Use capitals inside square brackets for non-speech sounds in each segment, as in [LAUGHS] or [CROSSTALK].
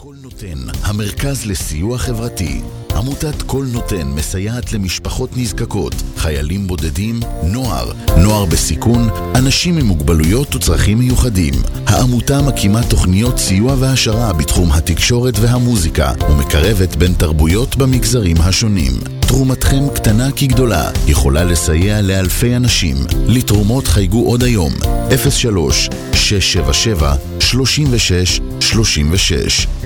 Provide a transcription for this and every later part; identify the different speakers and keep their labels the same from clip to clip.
Speaker 1: קול נותן, המרכז לסיוע חברתי. עמותת קול נותן מסייעת למשפחות נזקקות, חיילים בודדים, נוער, נוער בסיכון, אנשים עם מוגבלויות וצרכים מיוחדים. העמותה מקימה תוכניות סיוע והעשרה בתחום התקשורת והמוזיקה ומקרבת בין תרבויות במגזרים השונים. תרומתכם קטנה כגדולה, יכולה לסייע לאלפי אנשים. לתרומות חייגו עוד היום, 03-677-3636.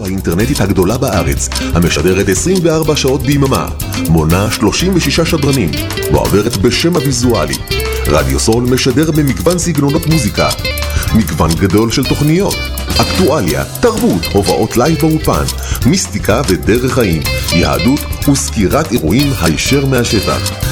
Speaker 2: האינטרנטית הגדולה בארץ, המשדרת 24 שעות ביממה, מונה 36 שדרנים, מועברת בשם הוויזואלי. רדיו סול משדר במגוון סגנונות מוזיקה, מגוון גדול של תוכניות, אקטואליה, תרבות, הופעות live באולפן, מיסטיקה ודרך חיים, יהדות וסקירת אירועים הישר מהשטח.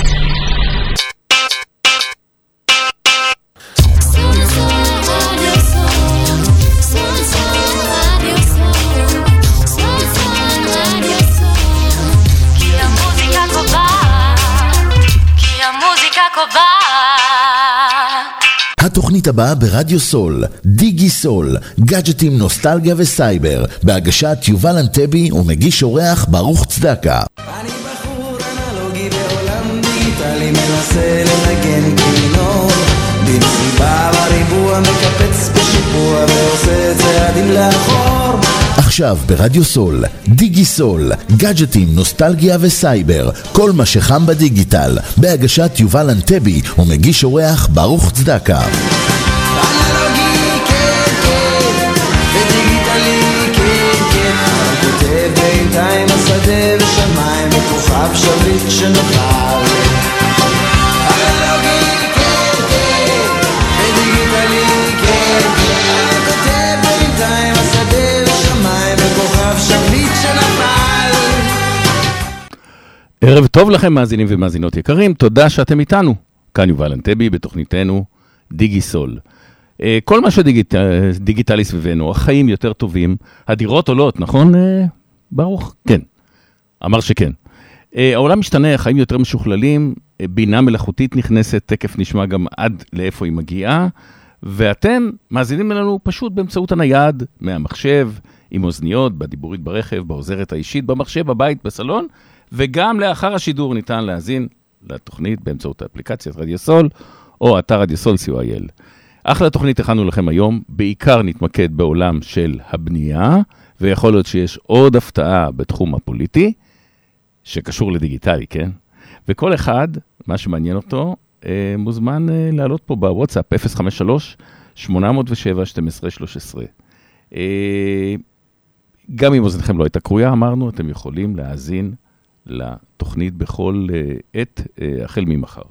Speaker 1: התוכנית הבאה ברדיו סול, דיגי סול, גאדג'טים, נוסטלגיה וסייבר, בהגשת יובל אנטבי ומגיש אורח ברוך צדקה.
Speaker 3: אני בחור אנלוגי בעולם דיגיטלי מנסה לנגן כינור במסיבה בריבוע מקפץ
Speaker 1: עכשיו ברדיו סול, דיגי סול, גאדג'טים, נוסטלגיה וסייבר, כל מה שחם בדיגיטל, בהגשת יובל אנטבי ומגיש אורח ברוך צדקה.
Speaker 3: אנלוגי כן
Speaker 4: ערב טוב לכם, מאזינים ומאזינות יקרים, תודה שאתם איתנו. כאן יובל אנטבי בתוכניתנו דיגי סול. אה, כל מה שדיגיטלי סביבנו, החיים יותר טובים, הדירות עולות, נכון, אה, ברוך? כן. אמר שכן. אה, העולם משתנה, החיים יותר משוכללים, אה, בינה מלאכותית נכנסת, תכף נשמע גם עד לאיפה היא מגיעה, ואתם מאזינים לנו פשוט באמצעות הנייד, מהמחשב, עם אוזניות, בדיבורית ברכב, בעוזרת האישית, במחשב, בבית, בסלון, וגם לאחר השידור ניתן להאזין לתוכנית באמצעות האפליקציית רדיו סול, או אתר רדיו סול co.il. אחלה תוכנית הכנו לכם היום, בעיקר נתמקד בעולם של הבנייה, ויכול להיות שיש עוד הפתעה בתחום הפוליטי, שקשור לדיגיטלי, כן? וכל אחד, מה שמעניין אותו, אה, מוזמן אה, לעלות פה בוואטסאפ 053-807-1213. אה, גם אם אוזנכם לא הייתה קרויה, אמרנו, אתם יכולים להאזין לתוכנית בכל אה, עת, אה, החל ממחר.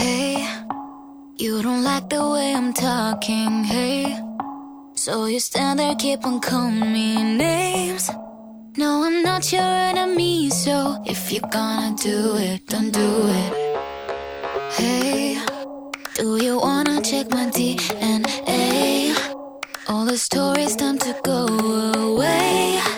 Speaker 5: Hey, you don't like the way I'm talking, hey. So you stand there, keep on. No, I'm not your enemy, so if you're gonna do it, don't do it. Hey, do you wanna check my DNA? All the stories time to go away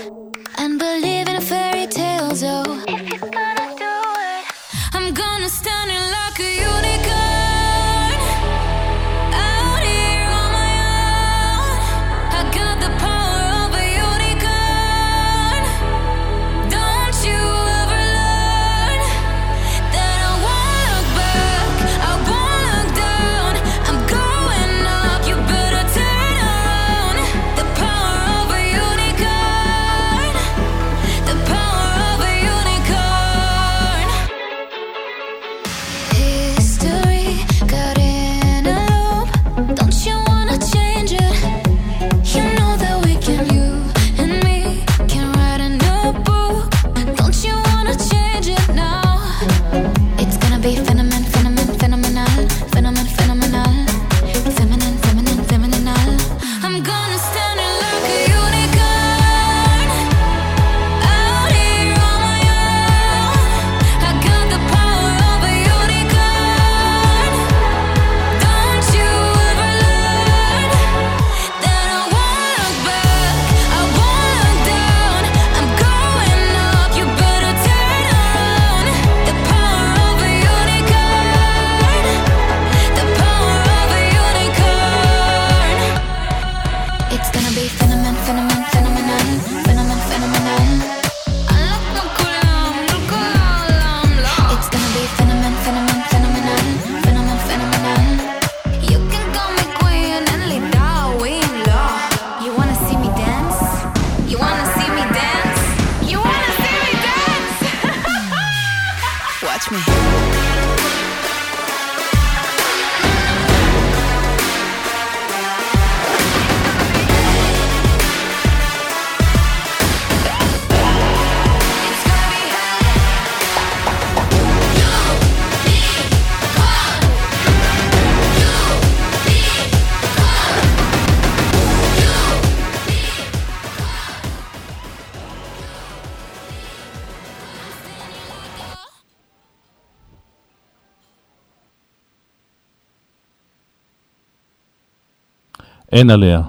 Speaker 4: אין עליה.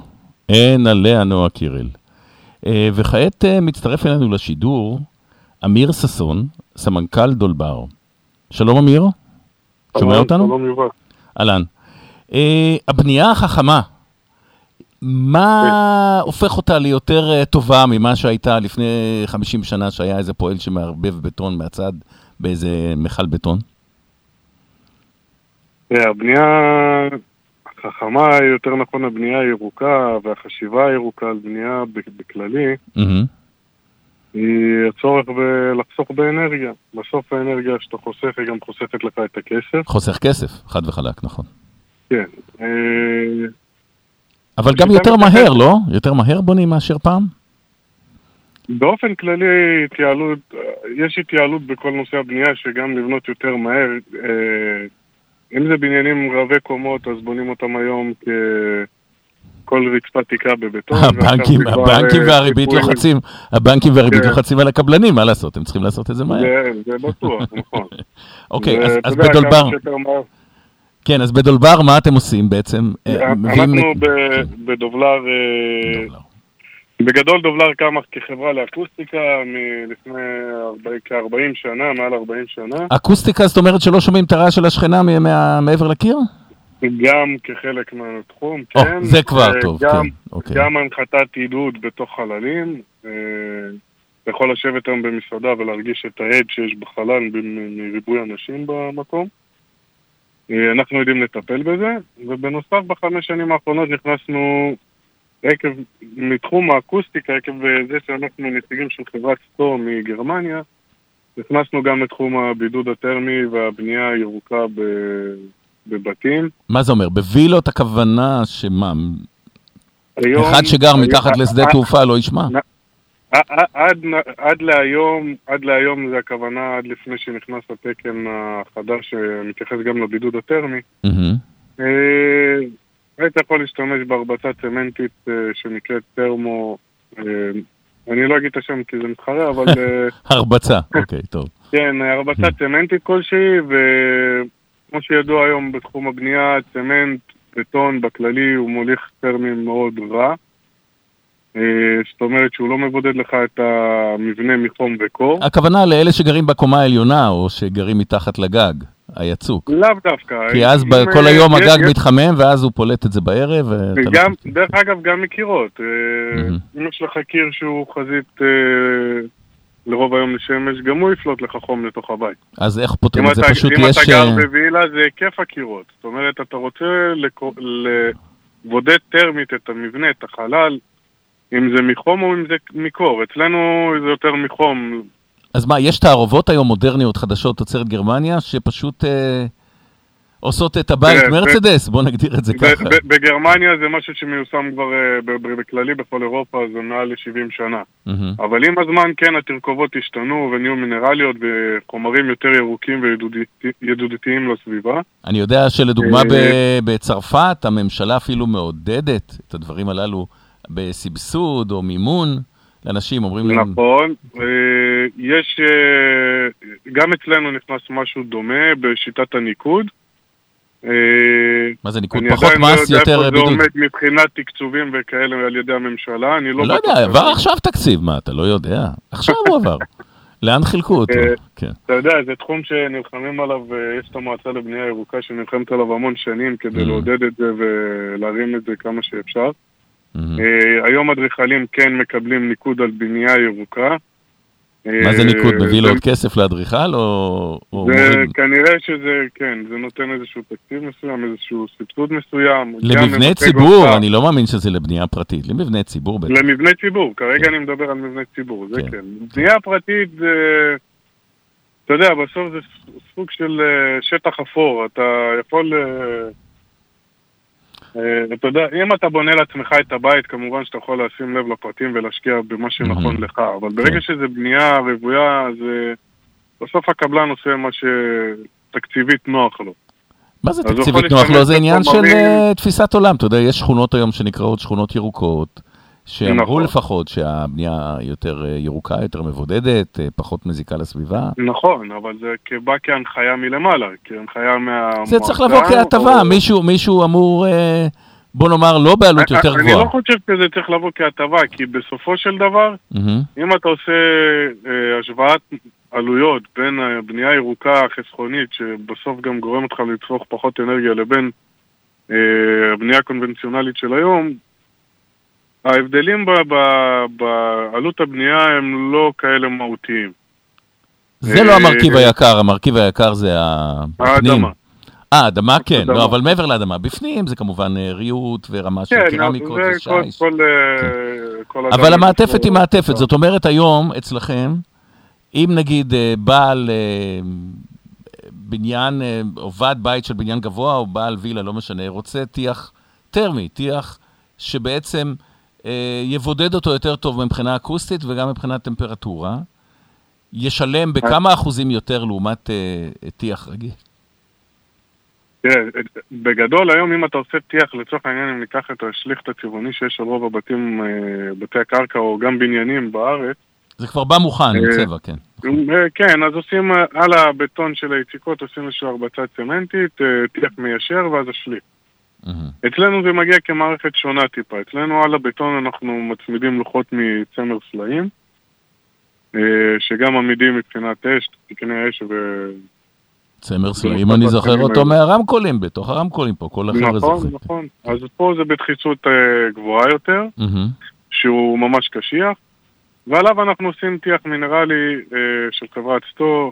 Speaker 4: אין עליה, נועה קירל. אה, וכעת אה, מצטרף אלינו לשידור אמיר ששון, סמנכ"ל דולבר. שלום אמיר, שומע אותנו?
Speaker 6: שלום יובל.
Speaker 4: אהלן. אה, הבנייה החכמה, מה הופך אותה ליותר טובה ממה שהייתה לפני 50 שנה, שהיה איזה פועל שמערבב בטון מהצד באיזה מכל בטון?
Speaker 6: הבנייה החכמה, יותר נכון הבנייה הירוקה והחשיבה הירוקה על בנייה בכללי,
Speaker 4: מהמם.
Speaker 6: היא הצורך בלחסוך באנרגיה. בסוף האנרגיה שאתה חוסך היא גם חוסכת לך את הכסף.
Speaker 4: חוסך כסף, חד וחלק, נכון.
Speaker 6: כן. אה,
Speaker 4: אבל גם יותר. מהר, לא? יותר מהר בונים מאשר פעם?
Speaker 6: באופן כללי, התייעלות, יש התייעלות בכל נושא הבנייה שגם לבנות יותר מהר. אה, אם זה בניינים רבי קומות, אז בונים אותם היום ככל רצפה תקרה בבטון. [LAUGHS]
Speaker 4: הבנקים, הבנקים
Speaker 6: אה,
Speaker 4: והריבית לוחצים, הבנקים והריבית
Speaker 6: כן.
Speaker 4: לוחצים על הקבלנים, מה לעשות? הם צריכים לעשות את זה מהר.
Speaker 6: זה, זה בטוח, [LAUGHS] נכון.
Speaker 4: אוקיי, אז- בדולבר. כן, אז בדולבר מה אתם עושים בעצם? אה, מביאים-
Speaker 6: אנחנו ב- בדובלר, אה. בגדול דובלר קמה כחברה לאקוסטיקה מלפני הרבה- כ-40 שנה, מעל 40 שנה,
Speaker 4: אקוסטיקה זאת אומרת שלא שומעים את הרעש של השכנה מעבר לקיר?
Speaker 6: גם כחלק מהתחום,
Speaker 4: או,
Speaker 6: כן.
Speaker 4: זה כבר
Speaker 6: אה,
Speaker 4: טוב,
Speaker 6: גם-
Speaker 4: כן, אוקיי.
Speaker 6: גם הנחתת עידוד בתוך חללים. אה, אתה יכול לשבת היום במסעדה ולהרגיש את ההד שיש בחלל מריבוי אנשים במקום. אה, אנחנו יודעים לטפל בזה, ובנוסף בחמש שנים האחרונות נכנסנו עקב, מתחום האקוסטיקה, עקב אה, זה שאנחנו נציגים של חברת סטור מגרמניה, נכנסנו גם לתחום הבידוד הטרמי והבנייה הירוקה ב- בבתים.
Speaker 4: מה זה אומר? בווילות הכוונה שמה,
Speaker 6: היום-
Speaker 4: אחד שגר
Speaker 6: היום-
Speaker 4: מתחת לשדה
Speaker 6: אה,
Speaker 4: תעופה לא ישמע?
Speaker 6: עד, עד להיום, עד להיום זה הכוונה, עד לפני שנכנס התקן החדש שמתייחס גם לבידוד הטרמי.
Speaker 4: מהמם.
Speaker 6: היית יכול להשתמש בהרבצה צמנטית אה, שנקראת טרמו, אה, אני לא אגיד את השם כי זה מתחרה, אבל אה, [LAUGHS]
Speaker 4: הרבצה, אוקיי, טוב.
Speaker 6: כן, הרבצה צמנטית כלשהי, וכמו שידוע היום בתחום הבנייה, צמנט, בטון בכללי הוא מוליך טרמי מאוד רע. זאת אומרת שהוא לא מבודד לך את המבנה מחום וקור.
Speaker 4: הכוונה לאלה שגרים בקומה העליונה, או שגרים מתחת לגג, היצוק.
Speaker 6: לאו דווקא.
Speaker 4: כי אז
Speaker 6: אם,
Speaker 4: ב-
Speaker 6: אה,
Speaker 4: כל היום הגג
Speaker 6: יש-
Speaker 4: מתחמם, ואז הוא פולט את זה בערב. ואתה לא
Speaker 6: דרך אגב, גם מקירות.
Speaker 4: מהמם.
Speaker 6: אם יש לך קיר שהוא חזית אה, לרוב היום לשמש, גם הוא יפלוט לך חום לתוך הבית.
Speaker 4: אז איך פותרים
Speaker 6: אם
Speaker 4: את זה?
Speaker 6: אתה,
Speaker 4: פשוט
Speaker 6: אם
Speaker 4: יש...
Speaker 6: אתה גר בווילה זה היקף הקירות. זאת אומרת, אתה רוצה לבודד טרמית את המבנה, את החלל, אם זה מחום או אם זה מקור. אצלנו זה יותר מחום.
Speaker 4: אז מה, יש תערובות היום מודרניות חדשות תוצרת גרמניה, שפשוט אה, עושות את הבית
Speaker 6: תראה,
Speaker 4: מרצדס? בוא נגדיר את זה
Speaker 6: ב-
Speaker 4: ככה.
Speaker 6: ב- בגרמניה זה משהו שמיושם כבר אה, ב- ב- בכללי בכל אירופה, זה מעל ל-70 שנה.
Speaker 4: מהמם.
Speaker 6: אבל עם הזמן כן התרכובות השתנו ונהיו מינרליות וחומרים יותר ירוקים וידידותיים לסביבה.
Speaker 4: אני יודע שלדוגמה ב-
Speaker 6: אה,
Speaker 4: בצרפת, הממשלה אפילו מעודדת את הדברים הללו בסבסוד או מימון לאנשים, אומרים להם...
Speaker 6: נכון. אה, יש, אה, גם אצלנו נכנס משהו דומה בשיטת הניקוד. אה,
Speaker 4: מה זה ניקוד?
Speaker 6: אני
Speaker 4: פחות
Speaker 6: עדיין לא
Speaker 4: מס,
Speaker 6: יודע
Speaker 4: יותר
Speaker 6: איפה זה
Speaker 4: בידוד.
Speaker 6: עומד מבחינת תקצובים וכאלה על ידי הממשלה, אני לא
Speaker 4: לא יודע. עבר עכשיו תקציב, מה, אתה לא יודע? עכשיו הוא עבר. [LAUGHS] לאן חילקו אותו? כן.
Speaker 6: אתה יודע, זה תחום שנלחמים עליו, יש את המועצה לבנייה ירוקה שנלחמת עליו המון שנים כדי
Speaker 4: Mm.
Speaker 6: לעודד את זה ולהרים את זה כמה שאפשר. אה, היום אדריכלים כן מקבלים ניקוד על בנייה ירוקה.
Speaker 4: מה זה
Speaker 6: אה,
Speaker 4: ניקוד? מביא לו עוד כסף לאדריכל או
Speaker 6: זה? כנראה שזה, כן, זה נותן איזשהו תקציב מסוים, איזשהו סבסוד מסוים. ממתג
Speaker 4: ציבור. אני לא מאמין שזה לבנייה פרטית. למבני ציבור בטח.
Speaker 6: למבני ציבור, כרגע אני מדבר על מבני ציבור, זה
Speaker 4: כן.
Speaker 6: כן. בנייה פרטית זה, אתה יודע, בסוף זה סוג של אה, שטח אפור, אתה יכול, אתה יודע, אם אתה בונה לעצמך את הבית, כמובן שאתה יכול לשים לב לפרטים ולהשקיע במה שנכון
Speaker 4: מהמם.
Speaker 6: לך, אבל ברגע
Speaker 4: כן.
Speaker 6: שזה בנייה רוויה, אז אה, בסוף הקבלן עושה מה שתקציבית נוח לו.
Speaker 4: מה זה תקציבית נוח לו? זה עניין של אה, תפיסת עולם. אתה יודע, יש שכונות היום שנקראות שכונות ירוקות, שאמרו
Speaker 6: נכון.
Speaker 4: לפחות שהבנייה יותר אה, ירוקה, יותר מבודדת, אה, פחות מזיקה לסביבה.
Speaker 6: נכון, אבל זה בא כהנחיה מלמעלה, כהנחיה מהמועצה.
Speaker 4: זה צריך לבוא כהטבה,
Speaker 6: או-
Speaker 4: מישהו, מישהו אמור, אה, בוא נאמר, לא בעלות יותר
Speaker 6: אני
Speaker 4: גבוהה.
Speaker 6: לא חושב שזה צריך לבוא כהטבה, כי בסופו של דבר. אם אתה עושה השוואת עלויות בין הבנייה הירוקה החסכונית, שבסוף גם גורמת לך לצרוך פחות אנרגיה, לבין הבנייה הקונבנציונלית של היום, ההבדלים ב- ב- בעלות הבנייה הם לא כאלה מהותיים.
Speaker 4: זה לא
Speaker 6: אה,
Speaker 4: המרכיב היקר, המרכיב היקר זה הפנים.
Speaker 6: האדמה.
Speaker 4: אה, אדמה כן. לא, אבל מעבר לאדמה, בפנים זה כמובן אה, ריהוט ורמה של
Speaker 6: כן,
Speaker 4: קרמיקות ושיש.
Speaker 6: אה, כל אדם
Speaker 4: אבל המעטפת היא מעטפת, זאת אומרת היום אצלכם, אם נגיד בעל בניין, או ועד בית של בניין גבוה, או בעל וילה, לא משנה, רוצה טיח טרמי, טיח שבעצם יבודד אותו יותר טוב מבחינה אקוסטית וגם מבחינת טמפרטורה, ישלם בכמה אחוזים יותר לעומת אה, טיח רגיל.
Speaker 6: תראה, בגדול היום אם אתה עושה טיח, לצורך העניין אם ניקח את השליכט הצבעוני שיש על רוב הבתים, אה, בתי הקרקע או גם בניינים בארץ,
Speaker 4: זה כבר בא מוכן, עם
Speaker 6: אה,
Speaker 4: צבע, כן.
Speaker 6: אה, כן, אז עושים אה, על הבטון של היציקות, עושים איזושהי הרבצה צמנטית, אה, טיח מיישר ואז השליך.
Speaker 4: מהמם.
Speaker 6: אצלנו זה מגיע כמערכת שונה טיפה. אצלנו על הבטון אנחנו מצמידים לוחות מצמר סלעים, אה, שגם עמידים מבחינת אש, תקני אש ו...
Speaker 4: צמר סלעים, אני זוכר אותו
Speaker 6: האלה.
Speaker 4: מהרמקולים, בתוך הרמקולים פה, כל החבר'ה
Speaker 6: נכון,
Speaker 4: זוכרים.
Speaker 6: נכון. אז פה זה בדחיסות אה, גבוהה יותר,
Speaker 4: מהמם.
Speaker 6: שהוא ממש קשיח, ועליו אנחנו עושים טיח מינרלי אה, של חברת סטור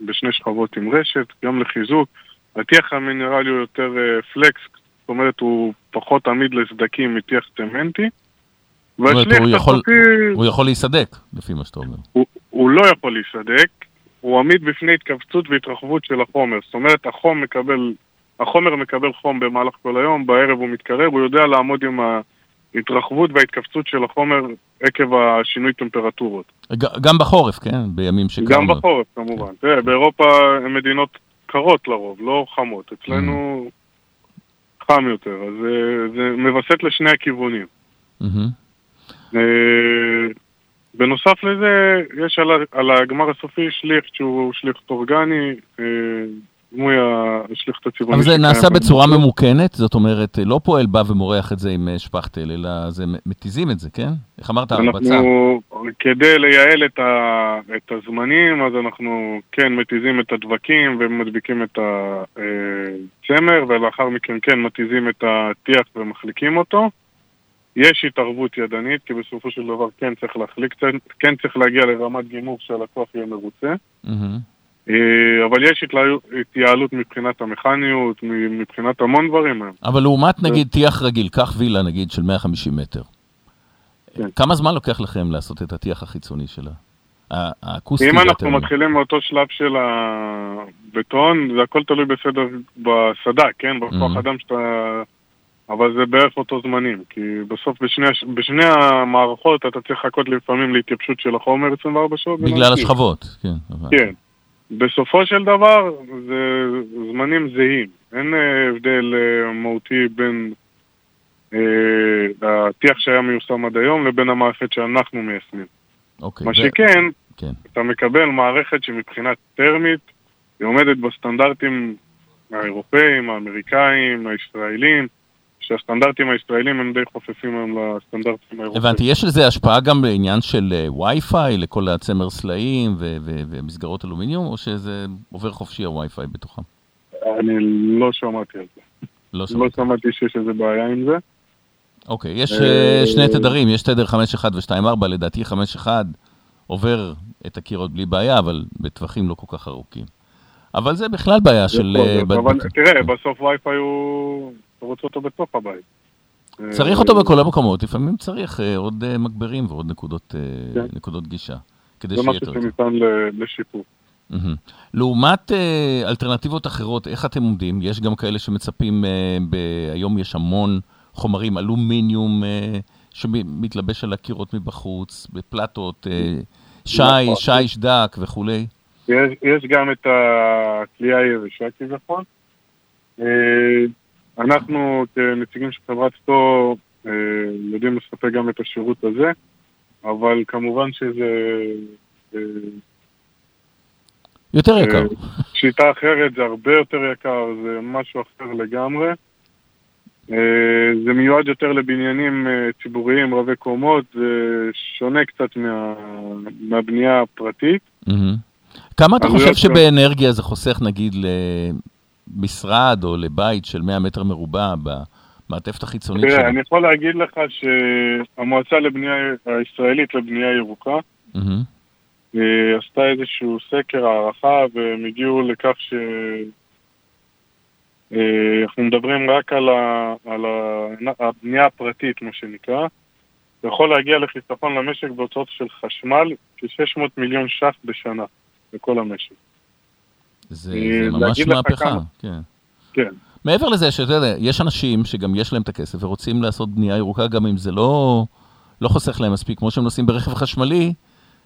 Speaker 6: בשני שכבות עם רשת, גם לחיזוק. הטיח המינרלי הוא יותר אה, פלקס, זאת אומרת הוא פחות עמיד לסדקים מטיח צמנטי. והשליח תחתותי,
Speaker 4: הוא יכול להיסדק, לפי מה שאתה אומר.
Speaker 6: הוא, הוא לא יכול להיסדק, הוא עמיד בפני התכווצות והתרחבות של החומר. זאת אומרת, החום מקבל, החומר מקבל חום במהלך כל היום, בערב הוא מתקרר, הוא יודע לעמוד עם ההתרחבות וההתכווצות של החומר עקב השינוי טמפרטורות.
Speaker 4: גם בחורף, כן? בימים שקר
Speaker 6: גם. בחורף כמובן. תראה, באירופה הן מדינות קרות לרוב, לא חמות. אצלנו חם יותר, אז זה, זה מווסת לשני הכיוונים. אה, בנוסף לזה, יש על, על הגמר הסופי שליך שהוא שליך אורגני, אה, דמוי השליך הצבעוני.
Speaker 4: אבל זה נעשה בצורה. ממוכנת, זאת אומרת, לא פועל בא ומורח את זה עם אה, שפכטל, אלא זה מתיזים את זה, כן? איך אמרת, הרבצה?
Speaker 6: אנחנו, כדי לייעל את, ה, את הזמנים, אז אנחנו כן מתיזים את הדבקים ומדביקים את הצמר, ולאחר מכן כן מתיזים את הטיח ומחליקים אותו. יש התערבות ידנית, כי בסופו של דבר כן צריך להחליק כן צריך להגיע לרמת גימור שהלקוח יהיה מרוצה.
Speaker 4: מהמם.
Speaker 6: אה, אבל יש התייעלות- מבחינת המכניות, מבחינת המון דברים היום.
Speaker 4: אבל לעומת נגיד טיח רגיל, קח וילה נגיד של 150 מטר.
Speaker 6: כן.
Speaker 4: כמה זמן לוקח לכם לעשות את הטיח החיצוני שלה? האקוסטי
Speaker 6: אם אנחנו. מתחילים מאותו שלב של הבטון, זה הכל תלוי בסדר, בסד"כ, כן? בכוח
Speaker 4: Mhm.
Speaker 6: אדם שאתה... אבל זה בערך אותו זמנים, כי בסוף בשני, בשני המערכות אתה צריך לחכות לפעמים להתייבשות של החומר 24 שעות.
Speaker 4: בגלל. השכבות, כן.
Speaker 6: כן. בסופו של דבר זה זמנים זהים. אין אה, הבדל אה, מהותי בין אה, הטיח שהיה מיושם עד היום לבין המערכת שאנחנו מיישמים.
Speaker 4: אוקיי.
Speaker 6: מה
Speaker 4: ו-
Speaker 6: שכן,
Speaker 4: כן.
Speaker 6: אתה מקבל מערכת שמבחינה טרמית היא עומדת בסטנדרטים האירופאים, האמריקאים, הישראלים, שהסטנדרטים הישראלים הם די חופפים היום לסטנדרטים האירופאים.
Speaker 4: הבנתי, יש לזה השפעה גם לעניין של אה, וי-פיי, לכל הצמר סלעים ומסגרות אלומיניום, או שזה עובר חופשי הווי-פיי בתוכם?
Speaker 6: אני לא שמעתי על זה.
Speaker 4: לא
Speaker 6: לא
Speaker 4: שמעתי.
Speaker 6: שמעתי שיש איזה בעיה עם זה.
Speaker 4: אוקיי, יש
Speaker 6: אה,
Speaker 4: אה, שני תדרים, יש תדר 5.1 ו-2.4, לדעתי 5.1 עובר את הקירות בלי בעיה, אבל בטווחים לא כל כך ארוכים. אבל זה בכלל בעיה של...
Speaker 6: אבל תראה. בסוף וי-פיי הוא... רוצה אותו בתוך הבית.
Speaker 4: צריך
Speaker 6: אה,
Speaker 4: אותו בכל המקומות, לפעמים צריך אה, עוד אה, מגברים ועוד נקודות,
Speaker 6: כן.
Speaker 4: נקודות גישה, כדי
Speaker 6: זה
Speaker 4: שיהיה
Speaker 6: משהו
Speaker 4: יותר טוב.
Speaker 6: שניתן ל- לשיפור.
Speaker 4: מהמם. לעומת אה, אלטרנטיבות אחרות, איך אתם עומדים? יש גם כאלה שמצפים, אה, ב- היום יש המון חומרים, אלומיניום אה, שמתלבש על הקירות מבחוץ, בפלטות, אה, שיש,
Speaker 6: נכון.
Speaker 4: שיש דק וכולי.
Speaker 6: יש, יש גם את הכלייה היבשה כביכול. אה, אנחנו כנציגים של חברת סטו אה, יודעים לספק גם את השירות הזה, אבל כמובן שזה אה,
Speaker 4: יותר יקר.
Speaker 6: שיטה אחרת, זה הרבה יותר יקר, זה משהו אחר לגמרי. אה, זה מיועד יותר לבניינים אה, ציבוריים רבי קומות, זה שונה קצת מה, מהבנייה הפרטית.
Speaker 4: מהמם. כמה אתה חושב. שבאנרגיה זה חוסך, נגיד, למשרד או לבית של 100 מטר מרובע במעטפת החיצונית
Speaker 6: תראה,
Speaker 4: שלו?
Speaker 6: אני יכול להגיד לך שהמועצה לבנייה הישראלית לבנייה ירוקה. אה, עשתה איזשהו סקר הערכה והם הגיעו לכך ש... אה, אנחנו מדברים רק על, ה... על ה... הבנייה הפרטית, מה שנקרא. זה יכול להגיע לחיסכון למשק בהוצאות של חשמל כ-600 מיליון ש"ח בשנה לכל המשק.
Speaker 4: זה
Speaker 6: אה,
Speaker 4: זה ממש מהפכה,
Speaker 6: כמה-
Speaker 4: כן.
Speaker 6: כן.
Speaker 4: מעבר לזה, שאתה יודע, יש אנשים שגם יש להם את הכסף ורוצים לעשות בנייה ירוקה, גם אם זה לא, לא חוסך להם מספיק, כמו שהם נוסעים ברכב חשמלי,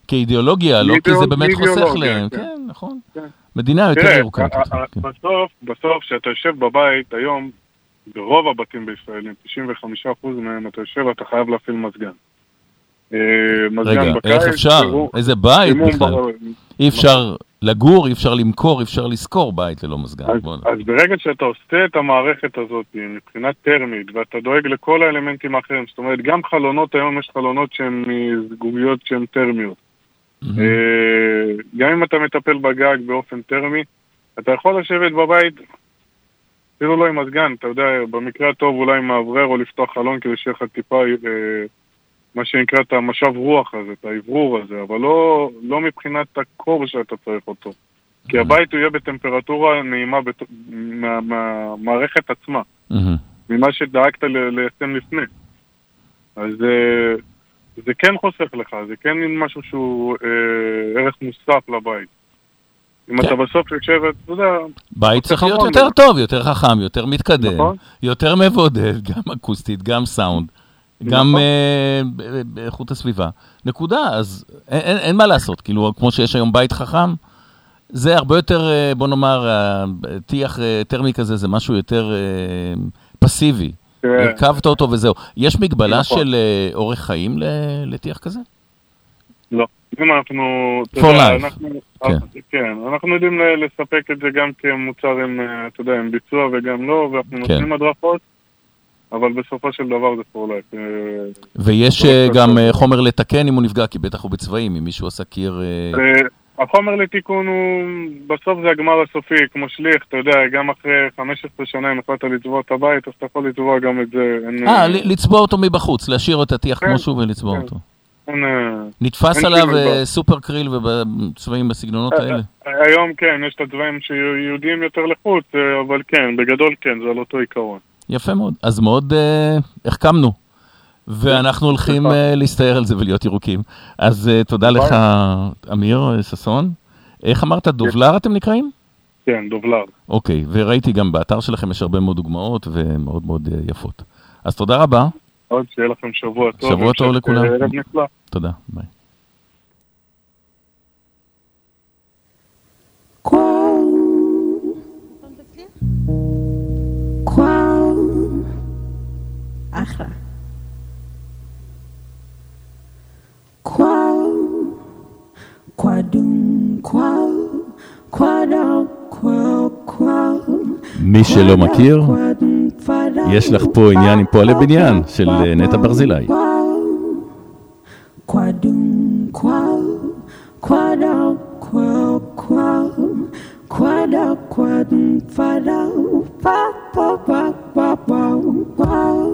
Speaker 4: כאידיאולוגיה, לא כי זה באמת חוסך להם.
Speaker 6: כן.
Speaker 4: כן, נכון.
Speaker 6: כן.
Speaker 4: מדינה יותר
Speaker 6: תראה,
Speaker 4: ירוקה. אתה כן.
Speaker 6: בסוף, בסוף, כשאתה יושב בבית היום, ברוב הבתים בישראל, 95% מהם אתה יושב ואתה חייב להפעיל מזגן. אה, מזגן
Speaker 4: רגע,
Speaker 6: בקיץ,
Speaker 4: איך אפשר? איזה בית בכלל? אי אפשר לגור, אי אפשר למכור, אי אפשר לשכור בית ללא מזגן.
Speaker 6: אז,
Speaker 4: בוא-
Speaker 6: אז ברגע שאתה עושה את המערכת הזאת מבחינה טרמית, ואתה דואג לכל האלמנטים האחרים, זאת אומרת, גם חלונות היום יש חלונות שהן מזגוגיות שהן טרמיות. אה, גם אם אתה מטפל בגג באופן טרמי, אתה יכול לשבת בבית, אפילו לא עם מזגן, אתה יודע, במקרה הטוב אולי עם מאוורר או לפתוח חלון כדי שיהיה לך טיפה, אה, מה שנקרא את המשב רוח הזה, את האוורור הזה, אבל לא, לא מבחינת הקור שאתה צריך אותו. כי הבית הוא יהיה בטמפרטורה נעימה בת... מה- מהמערכת עצמה,
Speaker 4: מהמם.
Speaker 6: ממה שדאגת ל- ליישם לפני. אז אה, זה כן חוסך לך, זה כן משהו שהוא אה, ערך מוסף לבית. אם
Speaker 4: כן.
Speaker 6: אתה בסוף יושב, אתה יודע,
Speaker 4: בית צריך להיות יותר. טוב, יותר חכם, יותר מתקדם,
Speaker 6: נכון.
Speaker 4: יותר מבודד, גם אקוסטית, גם סאונד, גם
Speaker 6: נכון.
Speaker 4: אה, באיכות הסביבה. נקודה, אז אין, מה לעשות, כאילו, כמו שיש היום בית חכם, זה הרבה יותר, אה, בוא נאמר, אה, טיח טרמי כזה, זה משהו יותר פסיבי.
Speaker 6: כן.
Speaker 4: הרכבת אותו וזהו. יש מגבלה
Speaker 6: נכון.
Speaker 4: של אורך חיים לטיח כזה?
Speaker 6: לא. אם אנחנו...
Speaker 4: For life. כן.
Speaker 6: כן, אנחנו יודעים לספק את זה גם כמוצר עם, אתה יודע, עם ביצוע וגם לא, ואנחנו
Speaker 4: כן.
Speaker 6: נותנים הדרכות, אבל בסופו של דבר זה life. אה,
Speaker 4: ויש
Speaker 6: לא
Speaker 4: אה, גם. אה, חומר לתקן אם הוא נפגע, כי בטח הוא בצבעים, אם מישהו עשה קיר...
Speaker 6: החומר לתיקון הוא, בסוף זה הגמר הסופי, כמו שליח, אתה יודע, גם אחרי 15 שנה אם החלטת לצבוע את הבית, אז אתה יכול לצבוע גם את זה.
Speaker 4: אה, לצבוע אותו מבחוץ, להשאיר את הטיח
Speaker 6: כן,
Speaker 4: כמו שהוא ולצבוע
Speaker 6: כן.
Speaker 4: אותו. נתפס עליו. סופר קריל ובצבעים בסגנונות האלה.
Speaker 6: היום כן, יש את הצבעים שיהודיים יותר לחוץ, אבל כן, בגדול כן, זה על אותו עיקרון.
Speaker 4: יפה מאוד. אז מאוד אה, החכמנו. ואנחנו הולכים אה, להסתער על זה ולהיות ירוקים. אז אה, תודה. לך, אמיר ששון. איך אמרת, דובלר אתם נקראים?
Speaker 6: כן, דובלר.
Speaker 4: אוקיי, וראיתי גם באתר שלכם יש הרבה מאוד דוגמאות ומאוד מאוד אה, יפות. אז תודה רבה,
Speaker 6: עוד שיהיה לכם שבוע טוב.
Speaker 4: שבוע טוב לכולם.
Speaker 6: ערב נפלא.
Speaker 4: תודה, ביי.
Speaker 7: אחלה. Qual? Quadum, qual? Quadal, qual, qual?
Speaker 4: מי שלא מכיר, יש לך פה עניין עם פועלי בניין של אה, נטע ברזילי.
Speaker 7: Quadum, qual, quadal, qual, qual, quadal, quadum, fadal, pa, pa, pa, pa, pa, qual,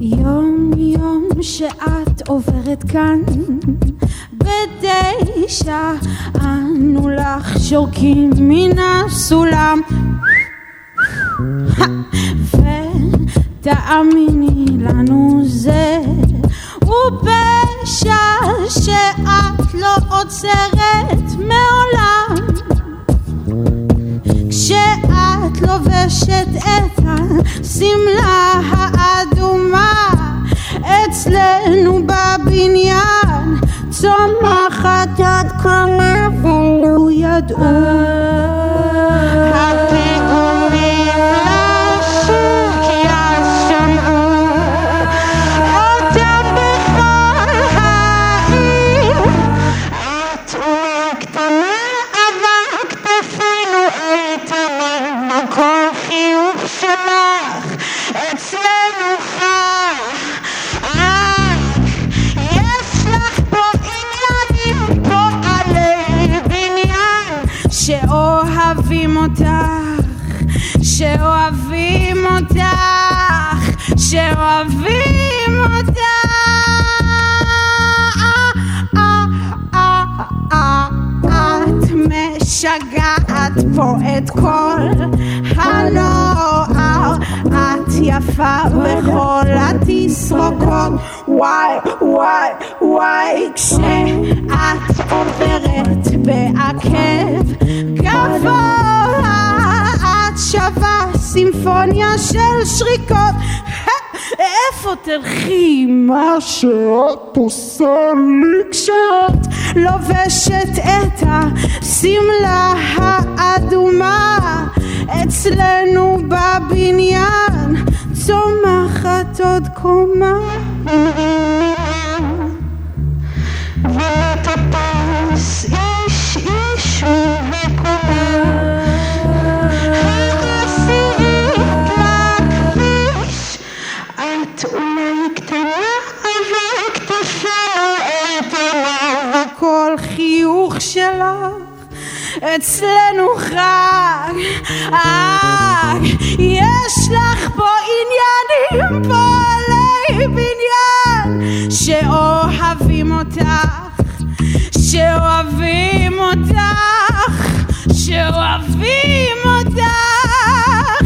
Speaker 5: יום יום שאת עוברת כאן בתשע אנו לך שורקים מן הסולם. ותאמיני לנו זה הוא פשע שאת לא עוצרת מעולם
Speaker 7: לובשת את השמלה האדומה. אצלנו בבניין צומחת עד קומה ולו ידעו שאוהבים אותך שאוהבים אותך שאוהבים אותך. את משגעת פה את כל הנוער. את יפה בכל התסרוקות וואי וואי וואי כשאת עוברת בעקב גבוה את שווה סימפוניה של שריקות. [LAUGHS] איפה תלכי מה שאת עושה לי כשאת לובשת את השמלה האדומה? אצלנו בבניין צומחת עוד קומה אצלנו חג, חג, יש לך פה עניינים פועלי בניין, שאוהבים אותך, שאוהבים אותך, שאוהבים אותך,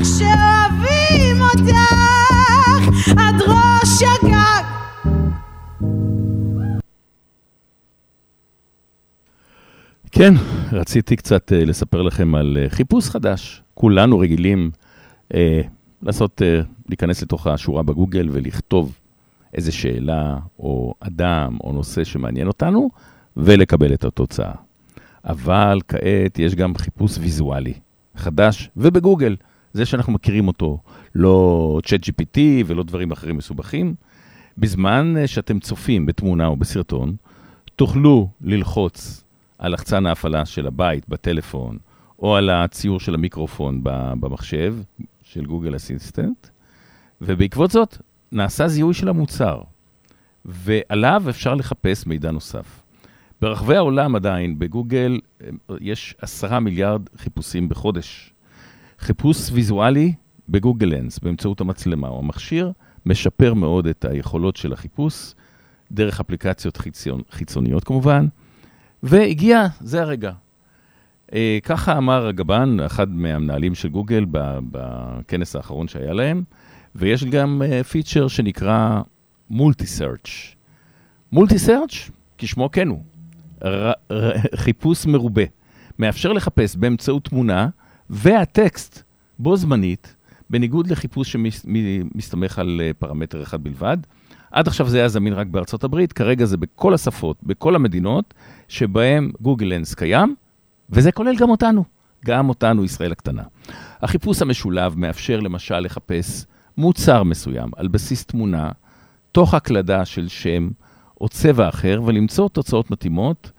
Speaker 7: שאוהבים אותך, עד ראש הגג.
Speaker 4: כן, רציתי קצת אה, לספר לכם על אה, חיפוש חדש. כולנו רגילים אה, לעשות, אה, להיכנס לתוך השורה בגוגל ולכתוב איזה שאלה, או אדם, או נושא שמעניין אותנו, ולקבל את התוצאה. אבל כעת יש גם חיפוש ויזואלי חדש, ובגוגל, זה שאנחנו מכירים אותו, לא צ'אט GPT ולא דברים אחרים מסובכים. בזמן אה, שאתם צופים בתמונה או בסרטון, תוכלו ללחוץ על לחצן ההפעלה של הבית בטלפון, או על הציור של המיקרופון במחשב של גוגל אסיסטנט, ובעקבות זאת נעשה זיהוי של המוצר, ועליו אפשר לחפש מידע נוסף. ברחבי העולם עדיין, בגוגל, יש עשרה מיליארד חיפושים בחודש. חיפוש ויזואלי בגוגל לנס, באמצעות המצלמה או המכשיר, משפר מאוד את היכולות של החיפוש, דרך אפליקציות חיציון, חיצוניות כמובן, והגיע, זה הרגע. אה, ככה אמר הגבן, אחד מהמנהלים של גוגל, בכנס האחרון שהיה להם, ויש גם אה, פיצ'ר שנקרא מולטי סרצ'. מולטי סרצ', כשמו כן הוא, ר- ר- חיפוש מרובה. מאפשר לחפש באמצעות תמונה והטקסט בו זמנית, בניגוד לחיפוש שמסתמך על אה, פרמטר אחד בלבד. עד עכשיו זה היה זמין רק בארצות הברית, כרגע זה בכל השפות, בכל המדינות שבהם גוגל לנס קיים, וזה כולל גם אותנו, גם אותנו, ישראל הקטנה. החיפוש המשולב מאפשר למשל לחפש מוצר מסוים על בסיס תמונה, תוך הקלדה של שם או צבע אחר, ולמצוא תוצאות מתאימות,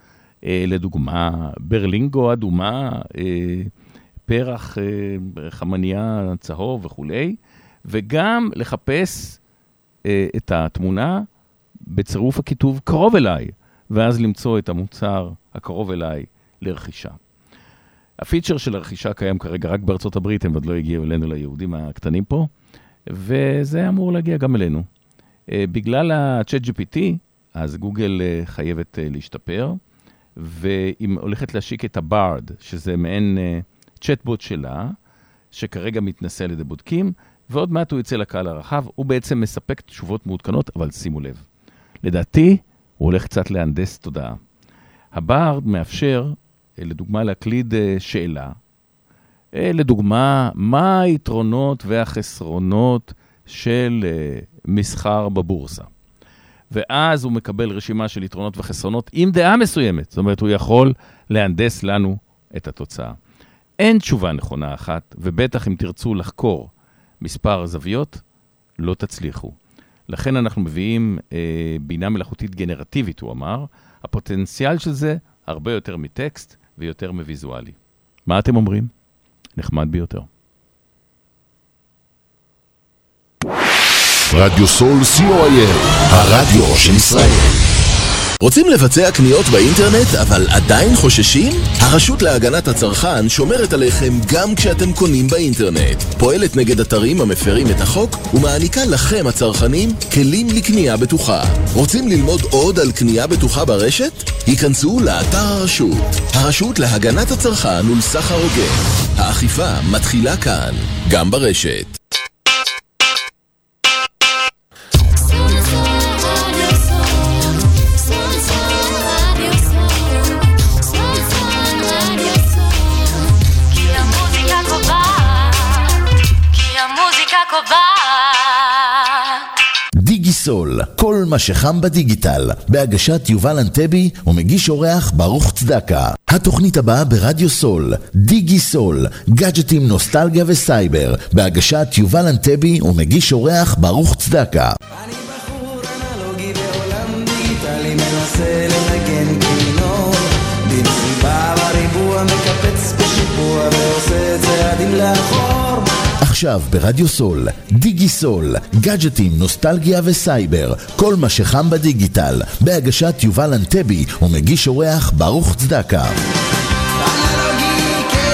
Speaker 4: אה, לדוגמה, ברלינגו אדומה, אה, פרח אה, חמניה צהוב וכולי, וגם לחפש אה, את התמונה בצירוף הכיתוב קרוב אליי, ואז למצוא את המוצר הקרוב אליי לרכישה. הפיצ'ר של הרכישה קיים כרגע רק בארצות הברית, הם עוד לא הגיעו אלינו ליהודים הקטנים פה, וזה אמור להגיע גם אלינו. אה, בגלל ה-Chat GPT, אז גוגל אה, חייבת אה, להשתפר, והיא הולכת להשיק את הבארד, שזה מעין צ'טבוט שלה, שכרגע מתנסה על ידי בודקים, ועוד מעט הוא יצא לקהל הרחב, הוא בעצם מספק תשובות מעודכנות, אבל שימו לב. לדעתי, הוא הולך קצת להנדס תודעה. הבארד מאפשר, לדוגמה, להקליד שאלה, לדוגמה, מה היתרונות והחסרונות של אה, מסחר בבורסה? ואז הוא מקבל רשימה של יתרונות וחסרונות עם דעה מסוימת. זאת אומרת, הוא יכול להנדס לנו את התוצאה. אין תשובה נכונה אחת, ובטח אם תרצו לחקור מספר זוויות, לא תצליחו. לכן אנחנו מביאים אה, בינה מלאכותית גנרטיבית, הוא אמר. הפוטנציאל של זה הרבה יותר מטקסט ויותר מוויזואלי. מה אתם אומרים? נחמד ביותר.
Speaker 1: רדיו סול co.il, הרדיו של ישראל.
Speaker 8: רוצים לבצע קניות באינטרנט אבל עדיין חוששים? הרשות להגנת הצרכן שומרת עליכם גם כשאתם קונים באינטרנט. פועלת נגד אתרים המפרים את החוק ומעניקה לכם הצרכנים כלים לקנייה בטוחה. רוצים ללמוד עוד על קנייה בטוחה ברשת? היכנסו לאתר הרשות. הרשות להגנת הצרכן ולסחר הוגן. האכיפה מתחילה כאן, גם ברשת.
Speaker 1: דיגיסול, כל מה שחם בדיגיטל, בהגשת יובל אנטבי ומגיש אורח ברוך צדקה. התוכנית הבאה ברדיו סול, דיגיסול, גאדג'טים, נוסטלגיה וסייבר, בהגשת יובל אנטבי ומגיש אורח ברוך צדקה.
Speaker 3: אני
Speaker 1: עכשיו ברדיו סול, דיגי סול, גאדג'טים, נוסטלגיה וסייבר, כל מה שחם בדיגיטל, בהגשת יובל אנטבי ומגיש אורח ברוך צדקה.
Speaker 3: אנלוגי כן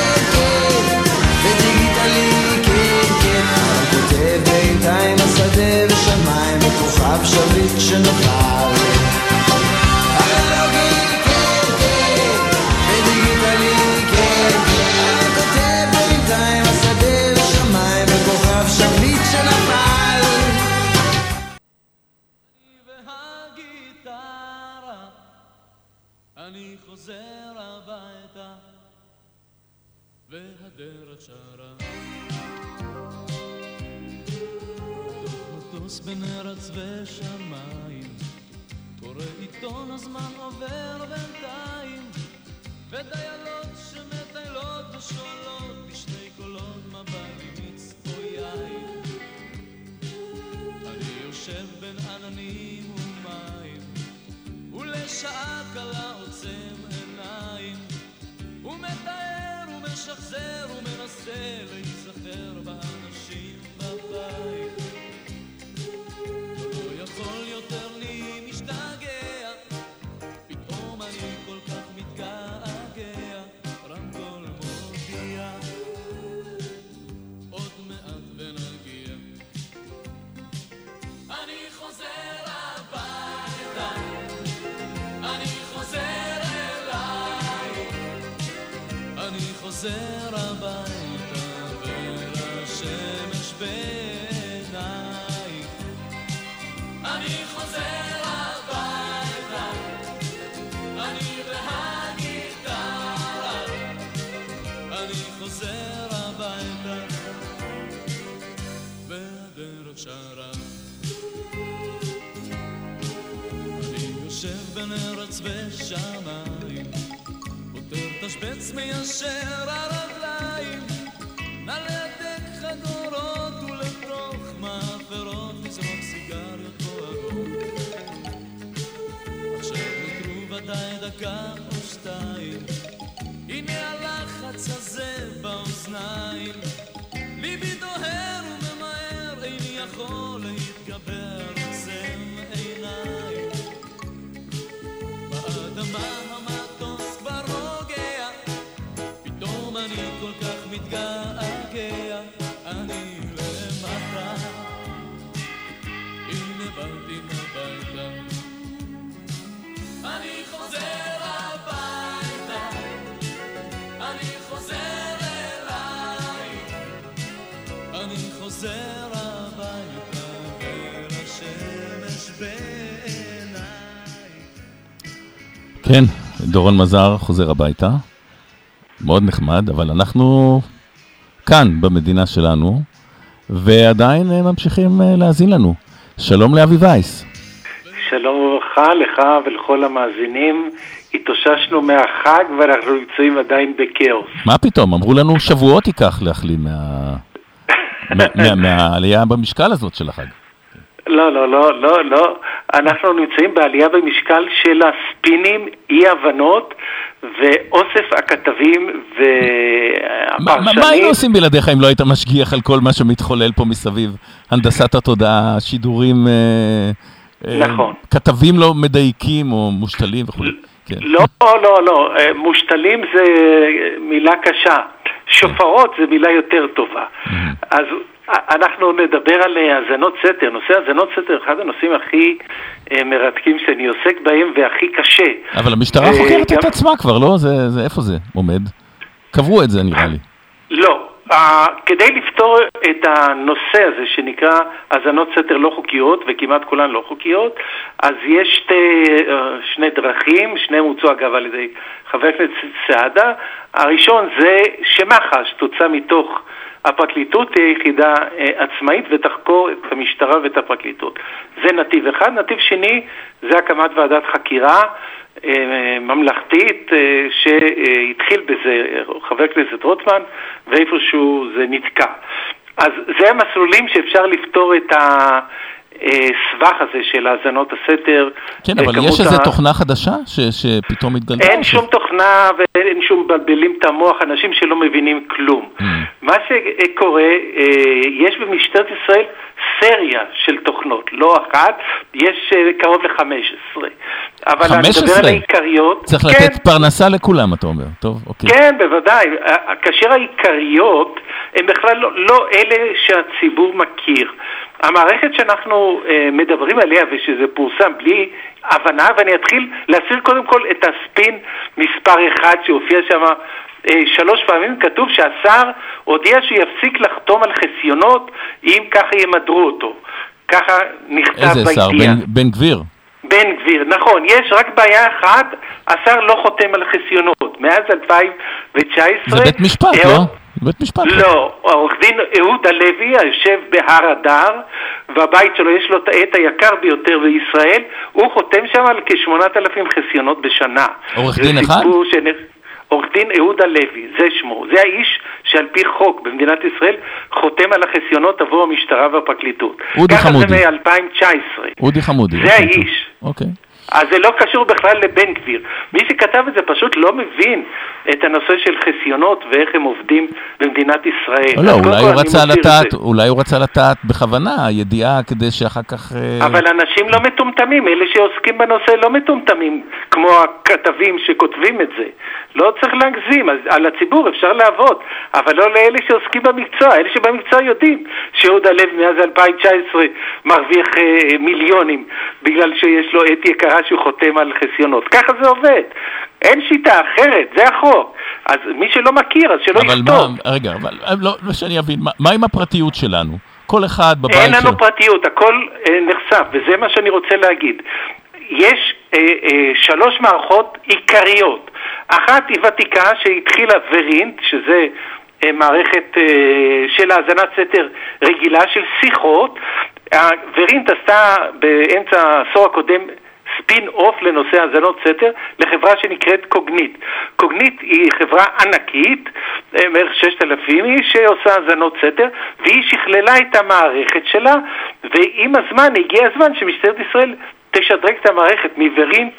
Speaker 9: שרה. בתוך מטוס בין ארץ ושמיים, קורא עיתון הזמן עובר בינתיים, ודיילות שמטיילות ושואלות בשני קולות לי מיץ או יין. אני יושב בין עננים ומים, ולשעה קלה עוצם עיניים, ומתאר ומשחזר ומנסה להיזכר באנשים בבית. לא יכול יותר
Speaker 4: דורון מזר חוזר הביתה. מאוד נחמד, אבל אנחנו כאן במדינה שלנו, ועדיין אה, ממשיכים אה, להאזין לנו. שלום לאבי וייס.
Speaker 10: שלום וברכה לך ולכל המאזינים. התאוששנו מהחג ואנחנו נמצאים עדיין בכאוס.
Speaker 4: מה פתאום, אמרו לנו שבועות ייקח להחלים מה- מה- מה- מהעלייה במשקל הזאת של החג.
Speaker 10: לא, לא, לא, לא, לא. אנחנו נמצאים בעלייה במשקל של הספינים, אי-הבנות ואוסף הכתבים
Speaker 4: מה- מה-
Speaker 10: והפרשנים.
Speaker 4: היינו עושים בלעדיך אם לא היית משגיח על כל מה שמתחולל פה מסביב? הנדסת התודעה, שידורים, אה, אה,
Speaker 10: נכון.
Speaker 4: כתבים לא מדייקים או מושתלים וכו'. כן.
Speaker 10: לא, לא, לא, אה, מושתלים זה מילה קשה, שופרות זה מילה יותר טובה. אז אנחנו נדבר על אה, האזנות סתר. נושא האזנות סתר, אחד הנושאים הכי אה, מרתקים שאני עוסק בהם והכי קשה.
Speaker 4: אבל המשטרה
Speaker 10: אה,
Speaker 4: חוקרת את עצמה כבר, לא? זה, זה, איפה זה עומד? קברו את זה נראה לי.
Speaker 10: לא. Uh, כדי לפתור את הנושא הזה שנקרא האזנות סתר לא חוקיות, וכמעט כולן לא חוקיות, אז יש שתי, uh, שני דרכים, שניהם הוצאו אגב על ידי חבר הכנסת סעדה. הראשון זה שמח"ש תוצא מתוך הפרקליטות תהיה יחידה uh, עצמאית ותחקור את המשטרה ואת הפרקליטות. זה נתיב אחד. נתיב שני זה הקמת ועדת חקירה. אה, ממלכתית אה, שהתחיל בזה חבר הכנסת רוטמן ואיפשהו זה נתקע. אז זה המסלולים שאפשר לפתור את הסבך הזה של האזנות הסתר.
Speaker 4: כן, אבל
Speaker 10: וכמות
Speaker 4: יש איזו
Speaker 10: ה-
Speaker 4: תוכנה חדשה ש, שפתאום התגלתה?
Speaker 10: אין שום תוכנה ואין שום מבלבלים את המוח, אנשים שלא מבינים כלום.
Speaker 4: Mm.
Speaker 10: מה שקורה, אה, יש במשטרת ישראל סריה של תוכנות, לא אחת, יש אה, קרוב ל-15. אבל אני מדבר
Speaker 4: 15?
Speaker 10: על העיקריות.
Speaker 4: צריך
Speaker 10: כן,
Speaker 4: לתת פרנסה לכולם, אתה אומר. טוב, אוקיי.
Speaker 10: כן, בוודאי. כאשר העיקריות הן בכלל לא, לא אלה שהציבור מכיר. המערכת שאנחנו אה, מדברים עליה ושזה פורסם בלי הבנה, ואני אתחיל להסביר קודם כל את הספין מספר אחד שהופיע שם אה, שלוש פעמים, כתוב שהשר הודיע שיפסיק לחתום על חסיונות אם ככה ימדרו אותו. ככה נכתב
Speaker 4: איזה שר?
Speaker 10: בידיעה.
Speaker 4: בן- בן גביר.
Speaker 10: בן גביר, נכון, יש רק בעיה אחת, השר לא חותם על חסיונות. מאז 2019...
Speaker 4: זה בית משפט,
Speaker 10: אהוד-
Speaker 4: לא? בית משפט.
Speaker 10: לא, עורך דין אהוד הלוי, היושב בהר אדר, והבית שלו יש לו את העט היקר ביותר בישראל, הוא חותם שם על כ-8,000 חסיונות בשנה.
Speaker 4: עורך דין אחד?
Speaker 10: שנ- עורך דין אהוד הלוי, זה שמו. זה האיש שעל פי חוק במדינת ישראל חותם על החסיונות עבור המשטרה והפרקליטות.
Speaker 4: אודי
Speaker 10: ככה
Speaker 4: חמודי.
Speaker 10: זה מ-2019.
Speaker 4: אודי חמודי.
Speaker 10: זה האיש.
Speaker 4: אוקיי.
Speaker 10: אז זה לא קשור בכלל לבן גביר. מי שכתב את זה פשוט לא מבין את הנושא של חסיונות ואיך הם עובדים במדינת ישראל.
Speaker 4: לא, לא, אולי הוא רצה לטעת. אולי הוא רצה לטעת בכוונה ידיעה כדי שאחר כך... אה,
Speaker 10: אבל אנשים לא מטומטמים, אלה שעוסקים בנושא לא מטומטמים, כמו הכתבים שכותבים את זה. לא צריך להגזים, על הציבור אפשר לעבוד, אבל לא לאלה שעוסקים במקצוע, אלה שבמקצוע יודעים שאהוד הלב מאז 2019 מרוויח אה, מיליונים בגלל שיש לו עת יקרה שהוא חותם על חסיונות. ככה זה עובד. אין שיטה אחרת, זה החוק. אז מי שלא מכיר, אז שלא
Speaker 4: אבל
Speaker 10: יכתוב.
Speaker 4: מה, רגע, אבל אה, לא, לא שאני אבין, מה- מה עם הפרטיות שלנו? כל אחד בבית
Speaker 10: אין
Speaker 4: שלו.
Speaker 10: לנו פרטיות, הכל אה, נחשף, וזה מה שאני רוצה להגיד. יש אה, אה, שלוש מערכות עיקריות. אחת היא ותיקה שהתחילה ורינט, שזה אה, מערכת אה, של האזנת סתר רגילה של שיחות. ורינט עשתה באמצע העשור הקודם ספין אוף לנושא האזנות סתר לחברה שנקראת קוגנית. קוגנית היא חברה ענקית, אה, בערך 6,000 איש שעושה האזנות סתר, והיא שכללה את המערכת שלה, ועם הזמן, הגיע הזמן שמשטרת ישראל תשדרג את המערכת מוורינט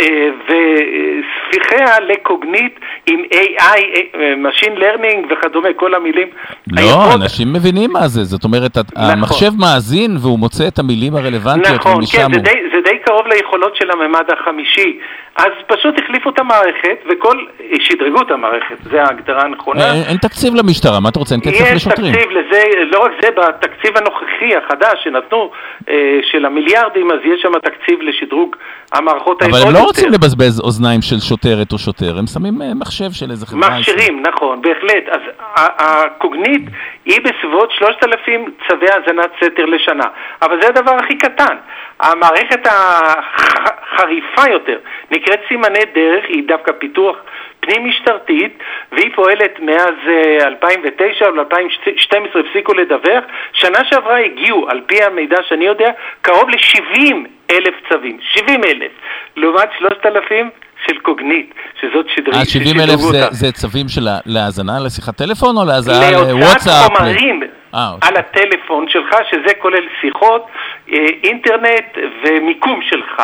Speaker 10: אה, וספיחיה לקוגנית עם AI, אה, Machine Learning וכדומה, כל המילים.
Speaker 4: לא,
Speaker 10: היפות.
Speaker 4: אנשים מבינים מה זה, זאת אומרת, המחשב מאזין והוא מוצא את המילים הרלוונטיות
Speaker 10: נכון,
Speaker 4: ומשם
Speaker 10: כן,
Speaker 4: הוא...
Speaker 10: די, זה די קרוב ליכולות של הממד החמישי. אז פשוט החליפו את המערכת וכל... שדרגו את המערכת, זו ההגדרה הנכונה.
Speaker 4: אין, אין תקציב למשטרה, מה אתה רוצה? אין כסף
Speaker 10: יש
Speaker 4: לשוטרים.
Speaker 10: תקציב לזה, לא רק זה, בתקציב הנוכחי החדש שנתנו, אה, של המיליארדים, אז יש שם תקציב לשדרוג המערכות
Speaker 4: אבל
Speaker 10: העוד
Speaker 4: הם לא
Speaker 10: יותר.
Speaker 4: רוצים לבזבז אוזניים של שוטרת או שוטר, הם שמים אה, מחשב של איזה חברה.
Speaker 10: מכשירים, נכון, בהחלט. אז הקוגנית היא בסביבות 3,000 צווי האזנת סתר לשנה, אבל זה הדבר הכי קטן. המערכת החריפה יותר נקראת סימני דרך, היא דווקא פיתוח פנים משטרתית, והיא פועלת מאז אה, 2009 או 2012 הפסיקו לדווח. שנה שעברה הגיעו, על פי המידע שאני יודע, קרוב ל-70 אלף צווים. 70 אלף. לעומת 3,000 של קוגנייט, שזאת שדרית.
Speaker 4: אה, 70 אלף זה- זה צווים של להאזנה לשיחת טלפון או להאזנה
Speaker 10: להוצאת
Speaker 4: לוואטסאפ?
Speaker 10: חומרים
Speaker 4: אה, אוקיי.
Speaker 10: על הטלפון שלך, שזה כולל שיחות, אה, אינטרנט ומיקום שלך.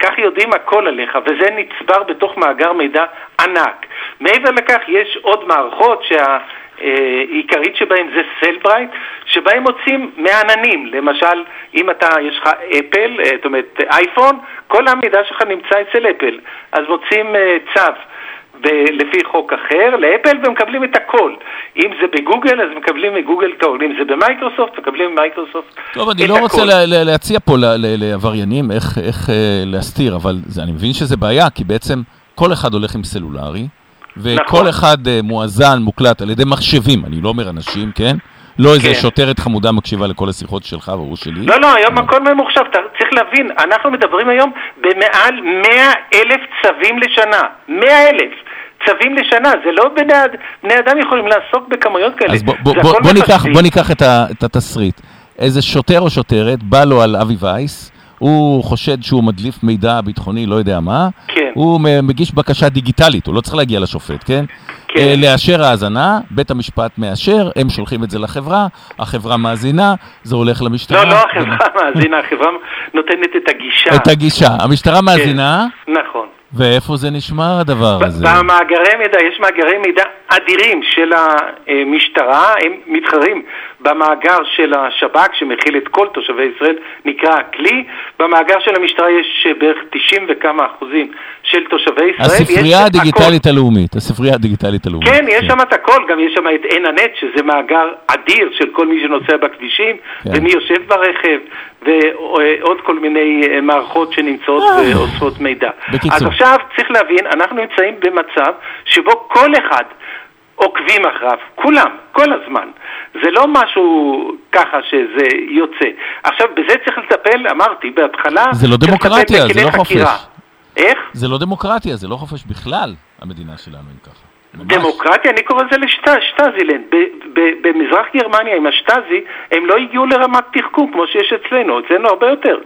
Speaker 10: כך יודעים הכל עליך, וזה נצבר בתוך מאגר מידע ענק. מעבר לכך, יש עוד מערכות שהעיקרית שבהן זה סלברייט, שבהם מוצאים מעננים. למשל, אם אתה, יש לך אפל, אה, זאת אומרת אייפון, כל המידע שלך נמצא אצל אפל. אז מוצאים אה, צו. לפי חוק אחר לאפל ומקבלים את הכל. אם זה בגוגל, אז מקבלים מגוגל את הכל. אם זה במייקרוסופט, מקבלים ממייקרוסופט
Speaker 4: טוב, אני
Speaker 10: את
Speaker 4: לא רוצה
Speaker 10: הכל.
Speaker 4: לה- לה- להציע פה לעבריינים איך איך, אה, להסתיר, אבל זה- אני מבין שזה בעיה, כי בעצם כל אחד הולך עם סלולרי, וכל
Speaker 10: נכון.
Speaker 4: אחד אה, מואזן, מוקלט על ידי מחשבים, אני לא אומר אנשים, כן? לא איזה
Speaker 10: כן.
Speaker 4: שוטרת חמודה מקשיבה לכל השיחות שלך והוא שלי.
Speaker 10: לא, לא, היום הכל ממוחשב. צריך להבין, אנחנו מדברים היום במעל 100 אלף צווים לשנה. 100 אלף. צווים לשנה, זה לא בני, בני אדם יכולים לעסוק בכמויות כאלה.
Speaker 4: אז בוא, בוא, בוא, בוא, ניקח. בוא ניקח את, ה, את התסריט. איזה שוטר או שוטרת בא לו על אבי וייס, הוא חושד שהוא מדליף מידע ביטחוני, לא יודע מה,
Speaker 10: כן.
Speaker 4: הוא מגיש בקשה דיגיטלית, הוא לא צריך להגיע לשופט, כן?
Speaker 10: כן.
Speaker 4: אה, לאשר האזנה, בית המשפט מאשר, הם שולחים את זה לחברה, החברה מאזינה, זה הולך למשטרה.
Speaker 10: לא, לא החברה מאזינה, החברה נותנת את הגישה.
Speaker 4: את הגישה. המשטרה
Speaker 10: כן.
Speaker 4: מאזינה,
Speaker 10: נכון.
Speaker 4: ואיפה זה נשמר הדבר הזה?
Speaker 10: במאגרי מידע, יש מאגרי מידע אדירים של המשטרה, הם מתחרים במאגר של השב"כ שמכיל את כל תושבי ישראל, נקרא הכלי, במאגר של המשטרה יש בערך 90 וכמה אחוזים של תושבי ישראל. יש
Speaker 4: הספרייה
Speaker 10: הכל.
Speaker 4: הדיגיטלית הלאומית, הספרייה הדיגיטלית הלאומית.
Speaker 10: כן, יש שם את הכל, גם יש שם את עין הנט, שזה מאגר אדיר של כל מי שנוסע בכבישים,
Speaker 4: כן.
Speaker 10: ומי יושב ברכב, ועוד כל מיני אה, מערכות שנמצאות
Speaker 4: אה.
Speaker 10: ואוספות מידע.
Speaker 4: בקיצור.
Speaker 10: אז עכשיו צריך להבין, אנחנו נמצאים במצב שבו כל אחד עוקבים אחריו, כולם, כל הזמן. זה לא משהו ככה שזה יוצא. עכשיו, בזה צריך לטפל, אמרתי בהתחלה,
Speaker 4: זה לא דמוקרטיה, זה לא
Speaker 10: חקירה.
Speaker 4: חופש.
Speaker 10: איך?
Speaker 4: זה לא דמוקרטיה, זה לא חופש בכלל, המדינה שלנו, אם ככה. ממש.
Speaker 10: דמוקרטיה, אני קורא לזה לשטזילנד. במזרח גרמניה עם השטזי, הם לא הגיעו לרמת תחכום כמו שיש אצלנו, אצלנו הרבה יותר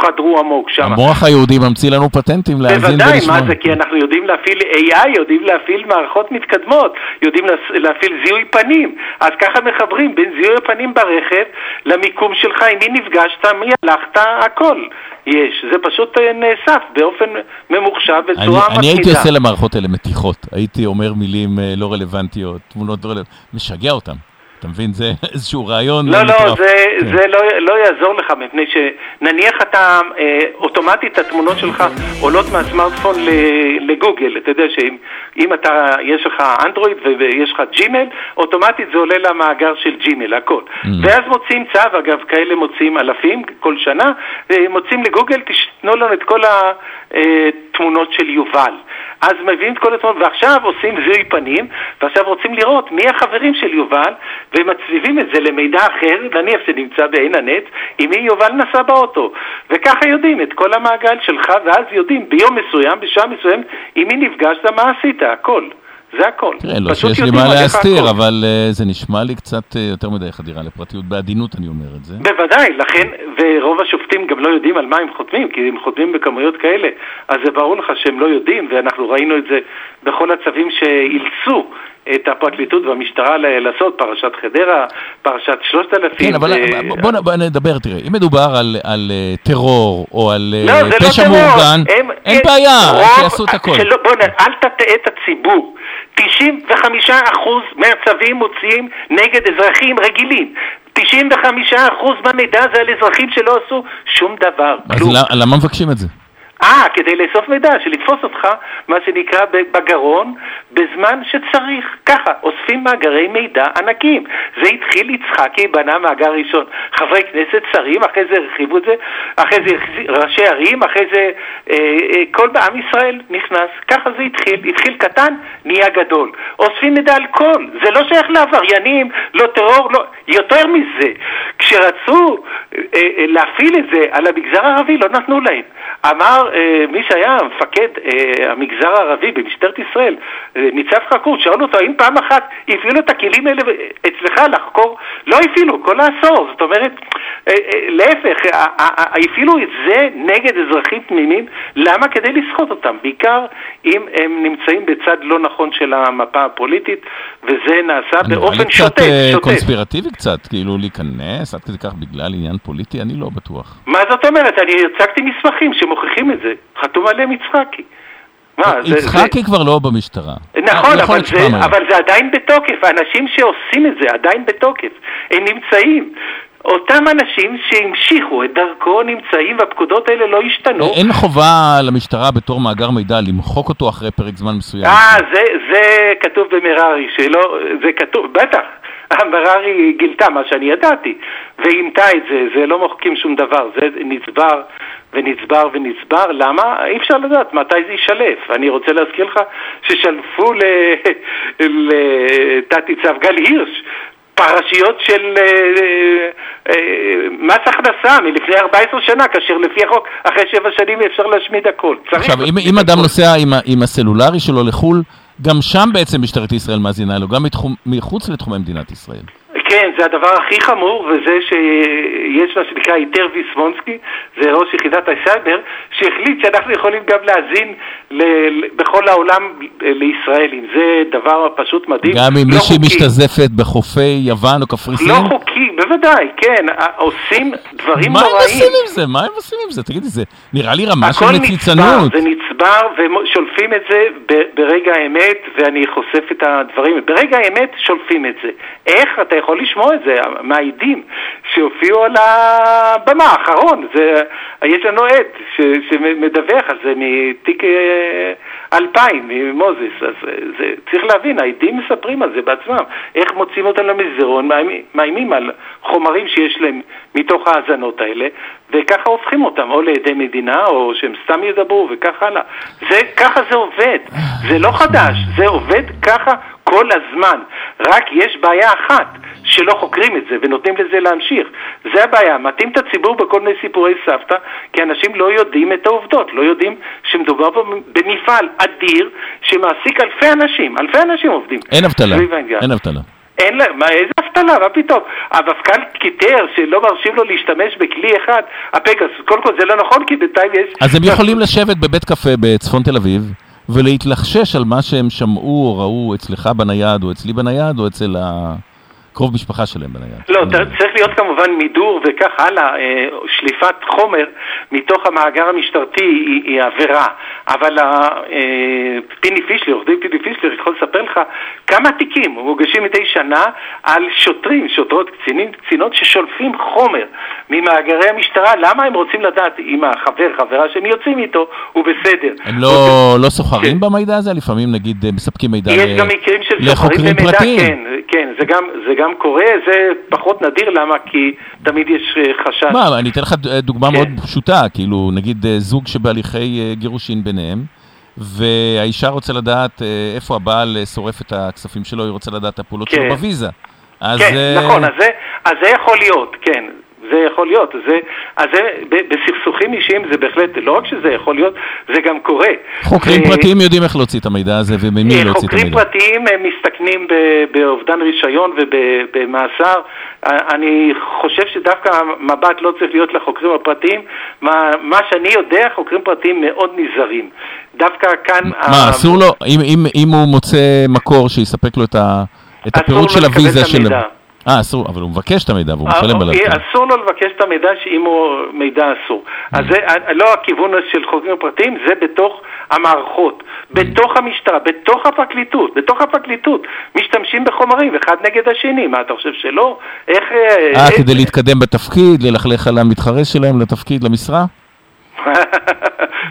Speaker 10: חדרו עמוק שם.
Speaker 4: המוח היהודי ממציא לנו פטנטים להאזין
Speaker 10: בוודאי,
Speaker 4: ולשמוע.
Speaker 10: מה זה? כי אנחנו יודעים להפעיל AI, יודעים להפעיל מערכות מתקדמות, יודעים להפעיל זיהוי פנים. אז ככה מחברים בין זיהוי הפנים ברכב למיקום שלך, עם מי נפגשת, מי הלכת, הכל יש. זה פשוט אה, נאסף באופן ממוחשב בצורה מתמידה.
Speaker 4: אני הייתי עושה למערכות האלה מתיחות, הייתי אומר מילים אה, לא רלוונטיות, תמונות לא רלוונטיות, משגע אותם. אתה מבין? זה [LAUGHS] איזשהו רעיון
Speaker 10: לא, לא. זה,
Speaker 4: כן.
Speaker 10: זה לא, לא יעזור לך, מפני שנניח אתה, אה, אוטומטית התמונות שלך עולות מהסמארטפון לגוגל. אתה יודע שאם אם אתה, יש לך אנדרואיד ויש לך ג'ימל, אוטומטית זה עולה למאגר של ג'ימל, הכל.
Speaker 4: Mm.
Speaker 10: ואז מוציאים צו, אגב, כאלה מוציאים אלפים כל שנה, אה, מוציאים לגוגל, תנו לנו את כל התמונות של יובל. אז מביאים את כל התמונות, ועכשיו עושים זיהוי פנים, ועכשיו רוצים לראות מי החברים של יובל, ומצליבים את זה למידע אחר, נניח שנמצא בעין הנץ, עם מי יובל נסע באוטו. וככה יודעים את כל המעגל שלך, ואז יודעים ביום מסוים, בשעה מסוימת, עם מי נפגשת, מה עשית, הכל. זה הכל.
Speaker 4: תראה, לא
Speaker 10: פשוט
Speaker 4: שיש לי מה להסתיר. אבל אה, זה נשמע לי קצת אה, יותר מדי חדירה לפרטיות, בעדינות אני אומר את זה.
Speaker 10: בוודאי, לכן, ורוב השופטים גם לא יודעים על מה הם חותמים, כי הם חותמים בכמויות כאלה, אז זה ברור לך שהם לא יודעים, ואנחנו ראינו את זה בכל הצווים שאילצו את הפרקליטות והמשטרה לעשות, פרשת חדרה, פרשת שלושת אלפים.
Speaker 4: כן, אבל
Speaker 10: ו-
Speaker 4: בוא- בוא נדבר, תראה, אם מדובר על- על אה, טרור או על אה,
Speaker 10: לא, לא
Speaker 4: פשע
Speaker 10: טרור.
Speaker 4: מאורגן,
Speaker 10: הם-
Speaker 4: אין
Speaker 10: הם-
Speaker 4: בעיה, שיעשו את הכל.
Speaker 10: שלא, בוא. אל תטעה את הציבור. 95% מהצווים מוציאים נגד אזרחים רגילים. 95% מהמידע זה על אזרחים שלא עשו שום דבר,
Speaker 4: אז
Speaker 10: כלום.
Speaker 4: למה- למה מבקשים את זה?
Speaker 10: אה, כדי לאסוף מידע, שלתפוס אותך, מה שנקרא, בגרון, בזמן שצריך. ככה, אוספים מאגרי מידע ענקים. זה התחיל יצחקי, בנה מאגר ראשון. חברי כנסת, שרים, אחרי זה הרחיבו את זה, אחרי זה ראשי ערים, אחרי זה אה, אה, כל בעם ישראל נכנס. ככה זה התחיל. התחיל קטן, נהיה גדול. אוספים מידע על כל. זה לא שייך לעבריינים, לא טרור, לא... יותר מזה, כשרצו אה, אה, להפעיל את זה על המגזר הערבי, לא נתנו להם. אמר אמר אה, מי שהיה מפקד אה, המגזר הערבי במשטרת ישראל, אה, ניצב חכרוש, שאל אותו האם פעם אחת הפעילו את הכלים האלה אצלך לחקור? לא הפעילו, כל העשור, זאת אומרת, להפך, הפעילו את זה נגד אזרחים תמימים, למה? כדי לסחוט אותם, בעיקר אם הם נמצאים בצד לא נכון של המפה הפוליטית, וזה נעשה
Speaker 4: נראה לי
Speaker 10: באופן
Speaker 4: קצת
Speaker 10: שוטף,
Speaker 4: אה,
Speaker 10: שוטף.
Speaker 4: קונספירטיבי קצת, כאילו להיכנס עד כדי כך בגלל עניין פוליטי, אני לא בטוח.
Speaker 10: מה זאת אומרת? אני הצגתי מסמכים שמוכיחים את זה. חתום עליהם יצחקי. מה, זה-
Speaker 4: יצחקי כבר לא במשטרה.
Speaker 10: נכון, אבל זה. אבל זה עדיין בתוקף, האנשים שעושים את זה עדיין בתוקף, הם נמצאים. אותם אנשים שהמשיכו את דרכו נמצאים והפקודות האלה לא השתנו.
Speaker 4: אין חובה למשטרה בתור מאגר מידע למחוק אותו אחרי פרק זמן מסוים.
Speaker 10: אה, זה, זה כתוב במררי, שלא, זה כתוב, בטח, מררי גילתה מה שאני ידעתי, ואימתה את זה, זה לא מוחקים שום דבר, זה נצבר ונצבר ונצבר, למה? אי אפשר לדעת מתי זה יישלף. אני רוצה להזכיר לך ששלפו לתת-ניצב [LAUGHS] גל הירש פרשיות של אה, אה, מס הכנסה מלפני 14 שנה, כאשר לפי החוק, אחרי שבע שנים אפשר להשמיד הכל.
Speaker 4: עכשיו, אם, אם אדם. נוסע עם, עם הסלולרי שלו לחו"ל, גם שם בעצם משטרת ישראל מאזינה לו, גם מתחום, מחוץ לתחומי מדינת ישראל.
Speaker 10: כן, זה הדבר הכי חמור, וזה שיש מה שנקרא היתר ויסמונסקי, זה ראש יחידת הסייבר, שהחליט שאנחנו יכולים גם להאזין ל- בכל העולם לישראלים. זה דבר פשוט מדהים.
Speaker 4: גם אם
Speaker 10: לא
Speaker 4: מישהי. משתזפת בחופי יוון או קפריסין?
Speaker 10: לא חוקי, בוודאי, כן, עושים דברים
Speaker 4: מה הם
Speaker 10: נוראים.
Speaker 4: עושים עם זה? מה הם עושים עם זה? תגידי, זה נראה לי רמה של מציצנות.
Speaker 10: זה נצבר, ושולפים את זה ב- ברגע האמת, ואני חושף את הדברים. ברגע האמת שולפים את זה. איך אתה יכול לשמוע את זה מהעדים שהופיעו על הבמה האחרון? זה, יש לנו עד ש, שמדווח על זה מתיק אה, 2000, ממוזס. אז אה, זה, צריך להבין, העדים מספרים על זה בעצמם. איך מוצאים אותם למסדרון, מאיימים על חומרים שיש להם מתוך ההאזנות האלה, וככה הופכים אותם או לעדי מדינה, או שהם סתם ידברו, וכך הלאה. זה, ככה זה עובד. זה לא חדש, זה עובד ככה כל הזמן. רק יש בעיה אחת, שלא חוקרים את זה ונותנים לזה להמשיך. זה הבעיה, מטעים את הציבור בכל מיני סיפורי סבתא, כי אנשים לא יודעים את העובדות, לא יודעים שמדובר פה במפעל אדיר שמעסיק אלפי אנשים, אלפי אנשים עובדים.
Speaker 4: אין אבטלה. אין אבטלה.
Speaker 10: אין להם, מה, איזה אבטלה, מה פתאום? המפכ"ל קיטר שלא מרשים לו להשתמש בכלי אחד, הפגס, קודם כל זה לא נכון כי בינתיים יש...
Speaker 4: אז הם יכולים לשבת בבית קפה בצפון תל אביב ולהתלחשש על מה שהם שמעו או ראו אצלך בנייד או אצלי בנייד או אצל הקרוב משפחה שלהם בנייד.
Speaker 10: לא, צריך להיות כמובן מידור וכך הלאה, אה, שליפת חומר מתוך המאגר המשטרתי היא, היא עבירה, אבל אה, פיני פישלר, עורך דין פיני פישלר יכול לספר לך כמה תיקים מוגשים מדי שנה על שוטרים, שוטרות, קצינים, קצינות ששולפים חומר ממאגרי המשטרה, למה הם רוצים לדעת אם החבר, חברה שהם יוצאים איתו, הוא בסדר.
Speaker 4: הם לא, לא סוחרים במידע הזה? לפעמים נגיד אה, מספקים מידע
Speaker 10: כן. יש
Speaker 4: ל-
Speaker 10: גם מקרים של סוחרים
Speaker 4: לחוקרים
Speaker 10: במידע,
Speaker 4: פרטיים.
Speaker 10: כן, כן, גם, זה גם קורה, זה פחות נדיר, למה? כי תמיד יש אה, חשש.
Speaker 4: מה, אני אתן לך ד- דוגמה
Speaker 10: כן.
Speaker 4: מאוד פשוטה, כאילו, נגיד אה, זוג שבהליכי אה, גירושין ביניהם, והאישה רוצה לדעת אה, איפה הבעל אה, שורף את הכספים שלו, היא רוצה לדעת את הפעולות
Speaker 10: כן.
Speaker 4: שלו בוויזה. אז...
Speaker 10: כן,
Speaker 4: אה,
Speaker 10: נכון, אז זה, אז זה יכול להיות, כן. זה יכול להיות, זה, אז זה, ב- בסכסוכים אישיים זה בהחלט, לא רק שזה יכול להיות, זה גם קורה.
Speaker 4: חוקרים
Speaker 10: ו-
Speaker 4: פרטיים יודעים איך להוציא את המידע הזה וממי
Speaker 10: אה,
Speaker 4: להוציא את
Speaker 10: חוקרים
Speaker 4: המידע.
Speaker 10: פרטיים הם מסתכנים ב- באובדן רישיון ובמאסר. אני חושב שדווקא המבט לא צריך להיות לחוקרים הפרטיים. מה, מה שאני יודע, חוקרים פרטיים מאוד נזהרים. דווקא כאן...
Speaker 4: מה,
Speaker 10: ה-
Speaker 4: אסור לו, אם- אם- אם הוא מוצא מקור שיספק לו את ה- את הפירוט של הוויזה
Speaker 10: את
Speaker 4: של...
Speaker 10: המידע.
Speaker 4: אה, אסור, אבל הוא מבקש את המידע והוא משלם עליו.
Speaker 10: אה, אסור לו לבקש את המידע שאם הוא מידע אסור. אז זה אה, לא הכיוון של חוקרים פרטיים, זה בתוך המערכות, בתוך המשטרה, בתוך הפרקליטות, בתוך הפרקליטות, משתמשים בחומרים אחד נגד השני, מה אתה חושב שלא? איך...
Speaker 4: אה, כדי להתקדם בתפקיד, ללכלך על המתחרה שלהם לתפקיד, למשרה? [LAUGHS]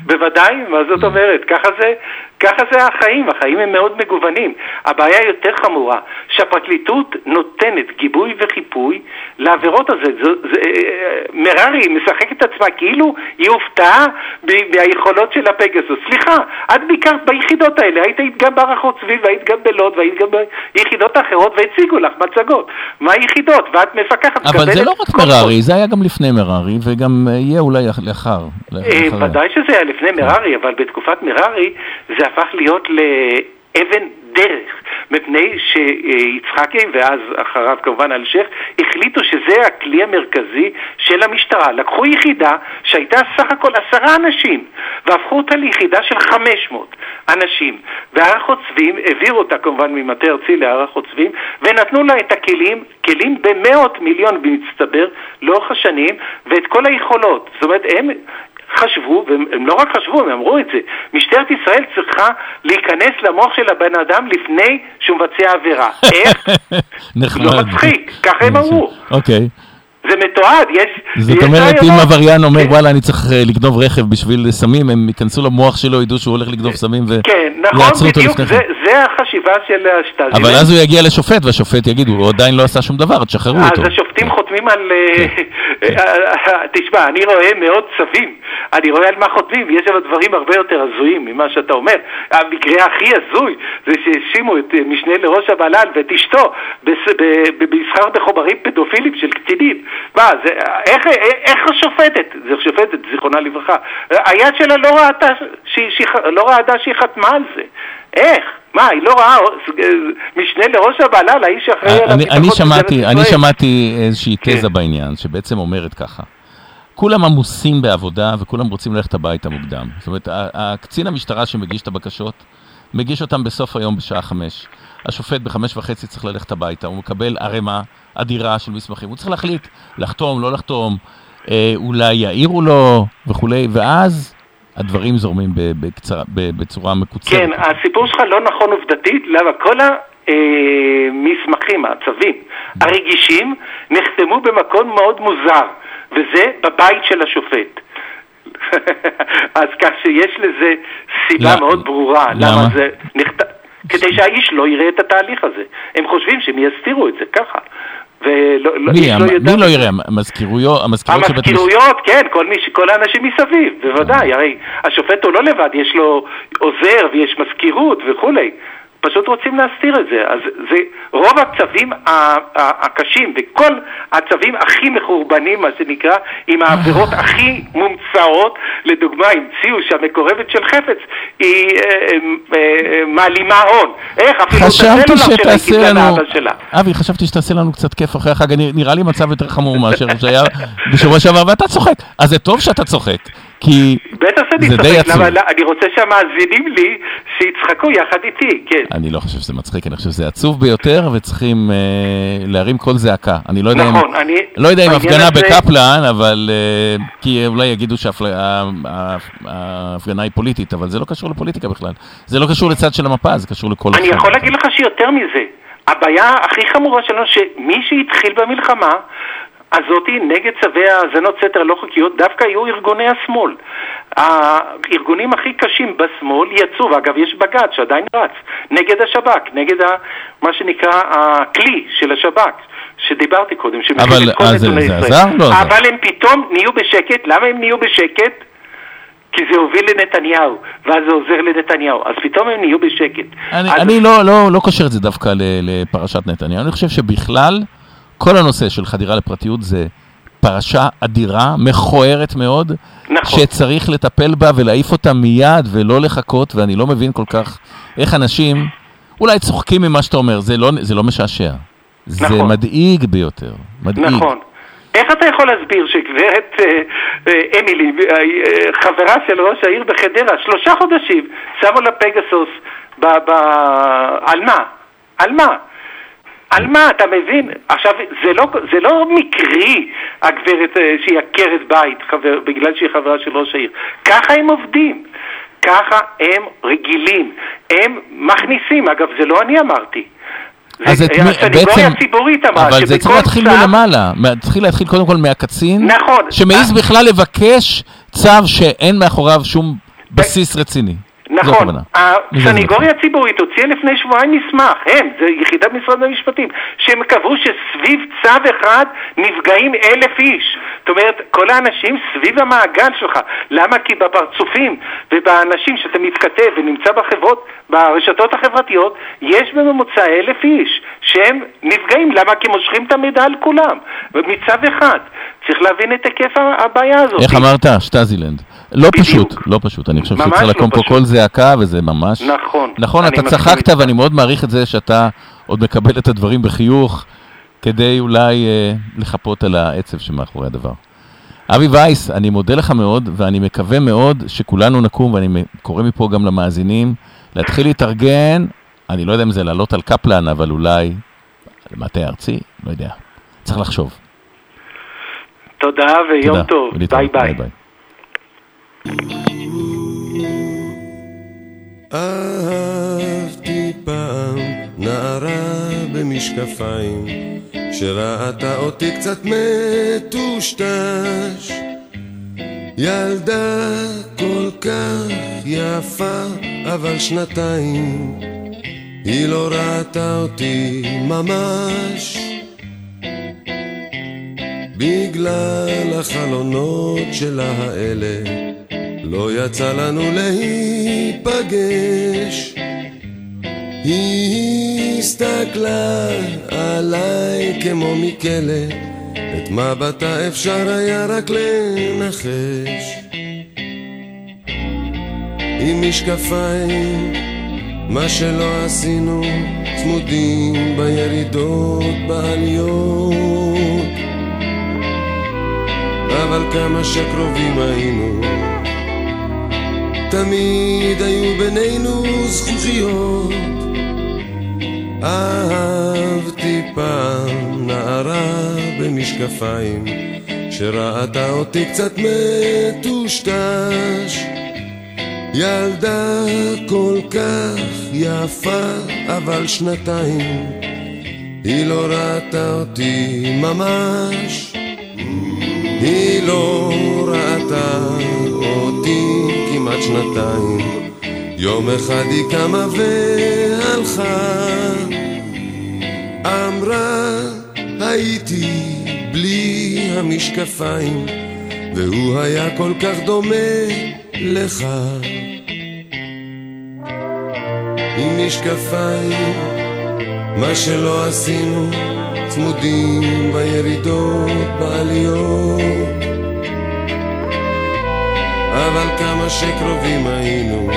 Speaker 10: בוודאי, מה זאת אומרת? ככה זה, ככה זה החיים, החיים הם מאוד מגוונים. הבעיה יותר חמורה, שהפרקליטות נותנת גיבוי וחיפוי לעבירות הזה. זו, זה, אה, מררי משחקת את עצמה כאילו היא הופתעה מהיכולות של הפגסוס. סליחה, את ביקרת ביחידות האלה, היית גם בהערכות סביב, והיית גם בלוד, והיית גם ביחידות האחרות, והציגו לך מצגות. מה היחידות? ואת מפקחת,
Speaker 4: אבל זה לא רק מררי, זה היה גם לפני מררי, וגם אה, יהיה אולי לאחר.
Speaker 10: אה. ודאי שזה היה לפני מררי, אבל בתקופת מררי זה הפך להיות לאבן דרך, מפני שיצחקי, ואז אחריו כמובן אלשיך, החליטו שזה הכלי המרכזי של המשטרה. לקחו יחידה שהייתה סך הכל עשרה אנשים, והפכו אותה ליחידה של 500 אנשים. והר חוצבים, העבירו אותה כמובן ממטה ארצי להר החוצבים, ונתנו לה את הכלים, כלים במאות מיליון במצטבר, לאורך השנים, ואת כל היכולות. זאת אומרת, הם... חשבו, והם לא רק חשבו, הם אמרו את זה, משטרת ישראל צריכה להיכנס למוח של הבן אדם לפני שהוא מבצע עבירה. [LAUGHS] איך?
Speaker 4: נחמד.
Speaker 10: לא מצחיק, ככה הם [LAUGHS] אמרו.
Speaker 4: אוקיי.
Speaker 10: זה מתועד, יש...
Speaker 4: זאת
Speaker 10: יש
Speaker 4: אומרת, אם. עבריין אומר,
Speaker 10: כן.
Speaker 4: וואלה, אני צריך אה, לגנוב רכב בשביל סמים, הם ייכנסו למוח שלו, ידעו שהוא הולך לגנוב סמים
Speaker 10: כן, נכון,
Speaker 4: ויעצרו אותו
Speaker 10: בדיוק,
Speaker 4: לפני
Speaker 10: זה,
Speaker 4: כן.
Speaker 10: זה החשיבה של השטאזי.
Speaker 4: אבל אז הוא יגיע לשופט, והשופט יגיד, הוא עדיין לא עשה שום דבר, תשחררו אותו.
Speaker 10: אז השופטים חותמים על...
Speaker 4: כן.
Speaker 10: אה, אה, תשמע, אני רואה מאות צווים, אני רואה על מה חותמים, יש שם דברים הרבה יותר הזויים ממה שאתה אומר. המקרה הכי הזוי זה שהאשימו את אה, משנה לראש המל"ל ואת אשתו במסחר בחומרים פדופילים של קטינים. מה, זה... איך, איך השופטת, זו שופטת, זיכרונה לברכה, היד שלה לא ראתה שהיא, שהיא, לא ראתה שהיא חתמה על זה. איך? מה, היא לא ראה משנה לראש המל"ל, האיש שאחראי על
Speaker 4: אני,
Speaker 10: הביטחון
Speaker 4: אני שמעתי, אני? שמעתי איזושהי
Speaker 10: כן.
Speaker 4: תזה בעניין, שבעצם אומרת ככה. כולם עמוסים בעבודה וכולם רוצים ללכת הביתה מוקדם. זאת אומרת, הקצין המשטרה שמגיש את הבקשות, מגיש אותם בסוף היום בשעה חמש. השופט בחמש וחצי צריך ללכת הביתה, הוא מקבל ערימה אדירה של מסמכים. הוא צריך להחליט, לחתום, לא לחתום, אה, אולי יעירו לו וכולי, ואז הדברים זורמים בקצרה, בצורה מקוצרת.
Speaker 10: כן, הסיפור שלך לא נכון עובדתית, למה כל המסמכים, הצווים הרגישים, נחתמו במקום מאוד מוזר, וזה בבית של השופט. [LAUGHS] אז כך שיש לזה סיבה? מאוד ברורה,
Speaker 4: למה?
Speaker 10: למה זה נכתב, כדי שהאיש לא יראה את התהליך הזה. הם חושבים שהם יסתירו את זה ככה. ולא, לא,
Speaker 4: מי,
Speaker 10: לא
Speaker 4: מי לא יראה? המזכירויות, המשפט?
Speaker 10: המזכירויות, כן, כל, מי, כל האנשים מסביב, בוודאי, הרי השופט הוא לא לבד, יש לו עוזר ויש מזכירות וכולי. פשוט רוצים להסתיר את זה. אז זה רוב הצווים הקשים וכל הצווים הכי מחורבנים, מה שנקרא, עם העבירות [LAUGHS] הכי מומצאות, לדוגמה, המציאו שהמקורבת של חפץ היא אה, אה, אה, מעלימה הון. איך? אפילו את הסלולר שלה היא קיבלה
Speaker 4: לנו,
Speaker 10: מאבא שלה.
Speaker 4: אבי, חשבתי שתעשה לנו קצת כיף אחרי החג, נראה לי מצב יותר חמור מאשר שהיה בשבוע שעבר, ואתה צוחק. אז זה טוב שאתה צוחק, כי
Speaker 10: בטח שאני
Speaker 4: זה די עצוב.
Speaker 10: למה? אני רוצה שהמאזינים לי שיצחקו יחד איתי, כן.
Speaker 4: אני לא חושב שזה מצחיק, אני חושב שזה עצוב ביותר, וצריכים אה, להרים קול זעקה. אני לא יודע אם...
Speaker 10: נכון, אני...
Speaker 4: לא יודע אם הפגנה
Speaker 10: הזה-
Speaker 4: בקפלן, אבל... אה, כי אולי יגידו שההפגנה היא פוליטית, אבל זה לא קשור לפוליטיקה בכלל. זה לא קשור לצד של המפה, זה קשור לכל
Speaker 10: אני יכול להגיד לך שיותר מזה, הבעיה הכי חמורה שלנו, שמי שהתחיל במלחמה הזאתי נגד צווי האזנות סתר הלא חוקיות, דווקא היו ארגוני השמאל. הארגונים הכי קשים בשמאל יצאו, ואגב יש בג"ץ שעדיין רץ, נגד השב"כ, נגד ה, מה שנקרא הכלי של השב"כ. שדיברתי קודם, שמכיל
Speaker 4: אבל,
Speaker 10: את כל
Speaker 4: אז זה-
Speaker 10: נתוני
Speaker 4: זה
Speaker 10: ישראל.
Speaker 4: עזר? לא עזר.
Speaker 10: אבל הם פתאום נהיו בשקט, למה הם נהיו בשקט? כי זה הוביל לנתניהו, ואז זה עוזר לנתניהו, אז פתאום הם נהיו בשקט.
Speaker 4: אני,
Speaker 10: אז-
Speaker 4: אני לא, לא, לא קושר את זה דווקא לפרשת נתניהו, אני חושב שבכלל, כל הנושא של חדירה לפרטיות זה פרשה אדירה, מכוערת מאוד,
Speaker 10: נכון.
Speaker 4: שצריך לטפל בה ולהעיף אותה מיד ולא לחכות, ואני לא מבין כל כך איך אנשים אולי צוחקים ממה שאתה אומר, זה לא, זה לא משעשע. זה
Speaker 10: נכון.
Speaker 4: מדאיג ביותר, מדאיג.
Speaker 10: נכון. איך אתה יכול להסביר שגברת אה, אה, אמילי, אה, אה, חברה של ראש העיר בחדרה, שלושה חודשים שמו לה פגסוס ב, ב, על מה? על מה? על מה, אתה מבין? עכשיו, זה לא, זה לא מקרי, הגברת אה, שהיא עקרת בית, חבר, בגלל שהיא חברה של ראש העיר. ככה הם עובדים. ככה הם רגילים. הם מכניסים, אגב, זה לא אני אמרתי.
Speaker 4: אז את מי,
Speaker 10: הסניגוריה
Speaker 4: בעצם,
Speaker 10: הציבורית אמרה
Speaker 4: אבל זה צריך להתחיל
Speaker 10: צו-
Speaker 4: מלמעלה, צריך להתחיל קודם כל מהקצין,
Speaker 10: נכון.
Speaker 4: שמעז בכלל לבקש צו שאין מאחוריו שום בסיס רציני.
Speaker 10: נכון, הסניגוריה הציבורית הוציאה לפני שבועיים מסמך, הם, זה יחידת משרד המשפטים, שהם קבעו שסביב צו אחד נפגעים אלף איש. זאת אומרת, כל האנשים סביב המעגל שלך. למה? כי בפרצופים ובאנשים שאתה מתכתב ונמצא בחברות, ברשתות החברתיות, יש בממוצע אלף איש שהם נפגעים. למה? כי מושכים את המידע על כולם, מצד אחד. צריך להבין את היקף הבעיה הזאת.
Speaker 4: איך אמרת? שטזילנד. לא
Speaker 10: בדיוק.
Speaker 4: פשוט, לא פשוט. אני חושב שצריך
Speaker 10: לא
Speaker 4: לקום פה
Speaker 10: פשוט.
Speaker 4: קול זעקה, וזה ממש...
Speaker 10: נכון.
Speaker 4: נכון, אתה צחקת. ואני מאוד מעריך את זה שאתה עוד מקבל את הדברים בחיוך, כדי אולי אה, לחפות על העצב שמאחורי הדבר. אבי וייס, אני מודה לך מאוד, ואני מקווה מאוד שכולנו נקום, ואני קורא מפה גם למאזינים, להתחיל להתארגן, אני לא יודע אם זה לעלות על קפלן, אבל אולי למטה ארצי, לא יודע. צריך לחשוב.
Speaker 10: תודה ויום
Speaker 4: תודה.
Speaker 10: טוב.
Speaker 4: ולהתראות.
Speaker 10: ביי ביי.
Speaker 4: ביי.
Speaker 11: אהבתי פעם נערה במשקפיים שראתה אותי קצת מטושטש. ילדה כל כך יפה אבל שנתיים היא לא ראתה אותי ממש. בגלל החלונות שלה האלה לא יצא לנו להיפגש. היא הסתכלה עליי כמו מכלא את מבטה אפשר היה רק לנחש. עם משקפיים מה שלא עשינו צמודים בירידות בעליות. אבל כמה שקרובים היינו תמיד היו בינינו זכוכיות. אהבתי פעם נערה במשקפיים שראתה אותי קצת מטושטש. ילדה כל כך יפה אבל שנתיים היא לא ראתה אותי ממש. היא לא ראתה אותי כמעט שנתיים. יום אחד היא קמה והלכה אמרה הייתי בלי המשקפיים והוא היה כל כך דומה לך. עם משקפיים מה שלא עשינו צמודים בירידות בעליות אבל כמה שקרובים היינו.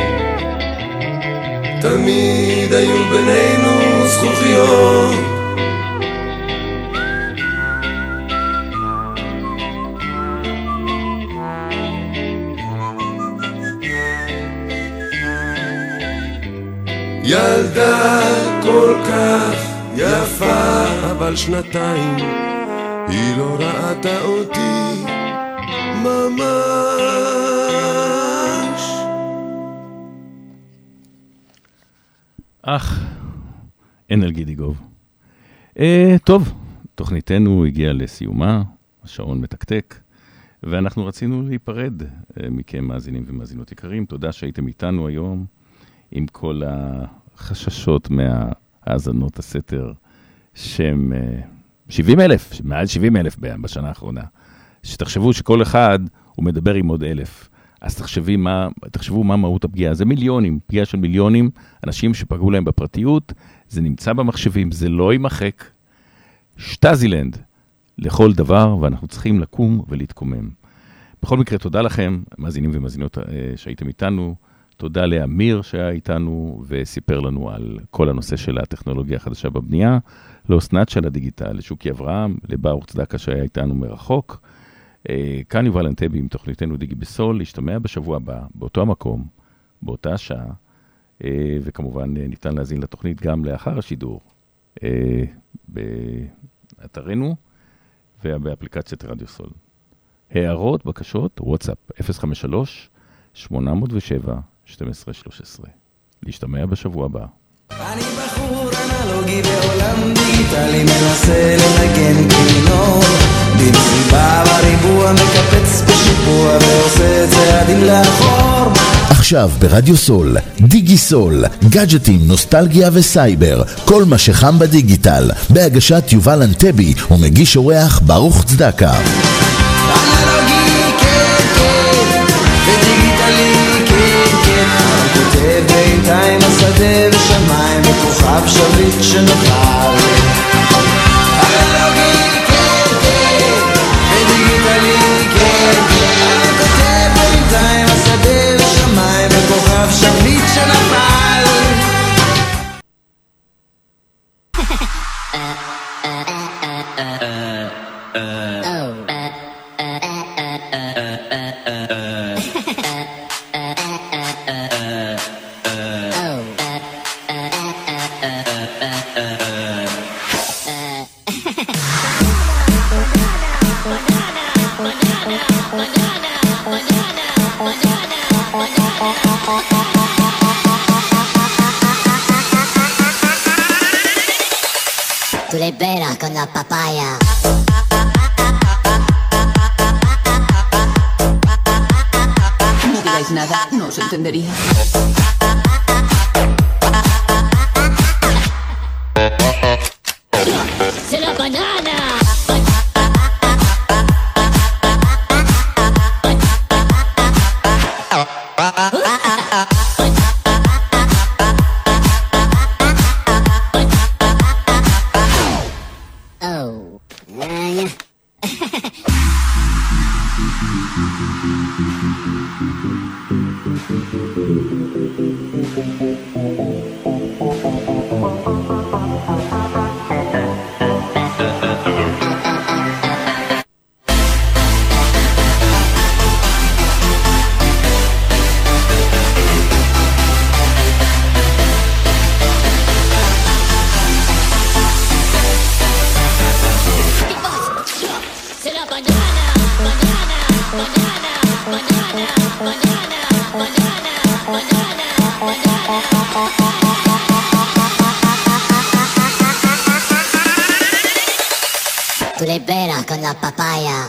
Speaker 11: תמיד היו בינינו זכוכיות. ילדה כל כך יפה אבל שנתיים היא לא ראתה אותי ממש
Speaker 4: אך, אין על גידיגוב. אה, טוב, תוכניתנו הגיעה לסיומה, השעון מתקתק, ואנחנו רצינו להיפרד אה, מכם, מאזינים ומאזינות יקרים. תודה שהייתם איתנו היום עם כל החששות מהאזנות הסתר, שהם אה, 70 אלף, מעל 70 אלף בשנה האחרונה. שתחשבו שכל אחד הוא מדבר עם עוד אלף. אז תחשבי מה, תחשבו מה מהות הפגיעה. זה מיליונים, פגיעה של מיליונים, אנשים שפגעו להם בפרטיות, זה נמצא במחשבים, זה לא יימחק. שטזילנד לכל דבר, ואנחנו צריכים לקום ולהתקומם. בכל מקרה, תודה לכם, מאזינים ומאזינות אה, שהייתם איתנו. תודה לאמיר שהיה איתנו וסיפר לנו על כל הנושא של הטכנולוגיה החדשה בבנייה, לאסנת של הדיגיטל, לשוקי אברהם, לברוך צדקה שהיה איתנו מרחוק. אה, כאן יובל אנטבי עם תוכניתנו דיגי בסול, להשתמע בשבוע הבא, באותו המקום, באותה שעה, אה, וכמובן אה, ניתן להזין לתוכנית גם לאחר השידור באתרנו ובאפליקציית רדיו סול. הערות, בקשות, וואטסאפ, 053-807-1213. להשתמע בשבוע הבא.
Speaker 3: אני בחור אנלוגי בעולם דיגיטלי מנסה לנגן כינור. במסיבה בריבוע מקפץ בשיפוע ועושה צעדים לאחור.
Speaker 1: עכשיו ברדיו סול, דיגי סול, גאדג'טים, נוסטלגיה וסייבר, כל מה שחם בדיגיטל, בהגשת יובל אנטבי ומגיש אורח ברוך צדקה.
Speaker 3: אנלוגי, כן, כן, ודיגיטלי, כן, כן, אבל כותב בינתיים השדה ושמיים וכוכב שביט שנפל.
Speaker 12: 啊爸爸呀。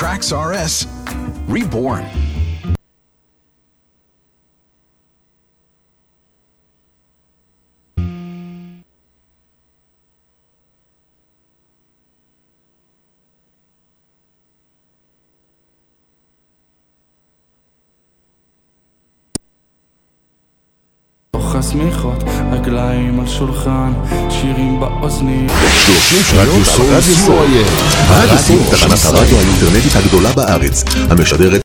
Speaker 12: Trax RS. Reborn.
Speaker 13: השמיכות, רגליים על שולחן, שירים באוזניים.
Speaker 2: 30 שניות על רדיו סול. רדיו סול, תחנת הרדיו האינטרנטית הגדולה בארץ, המשדרת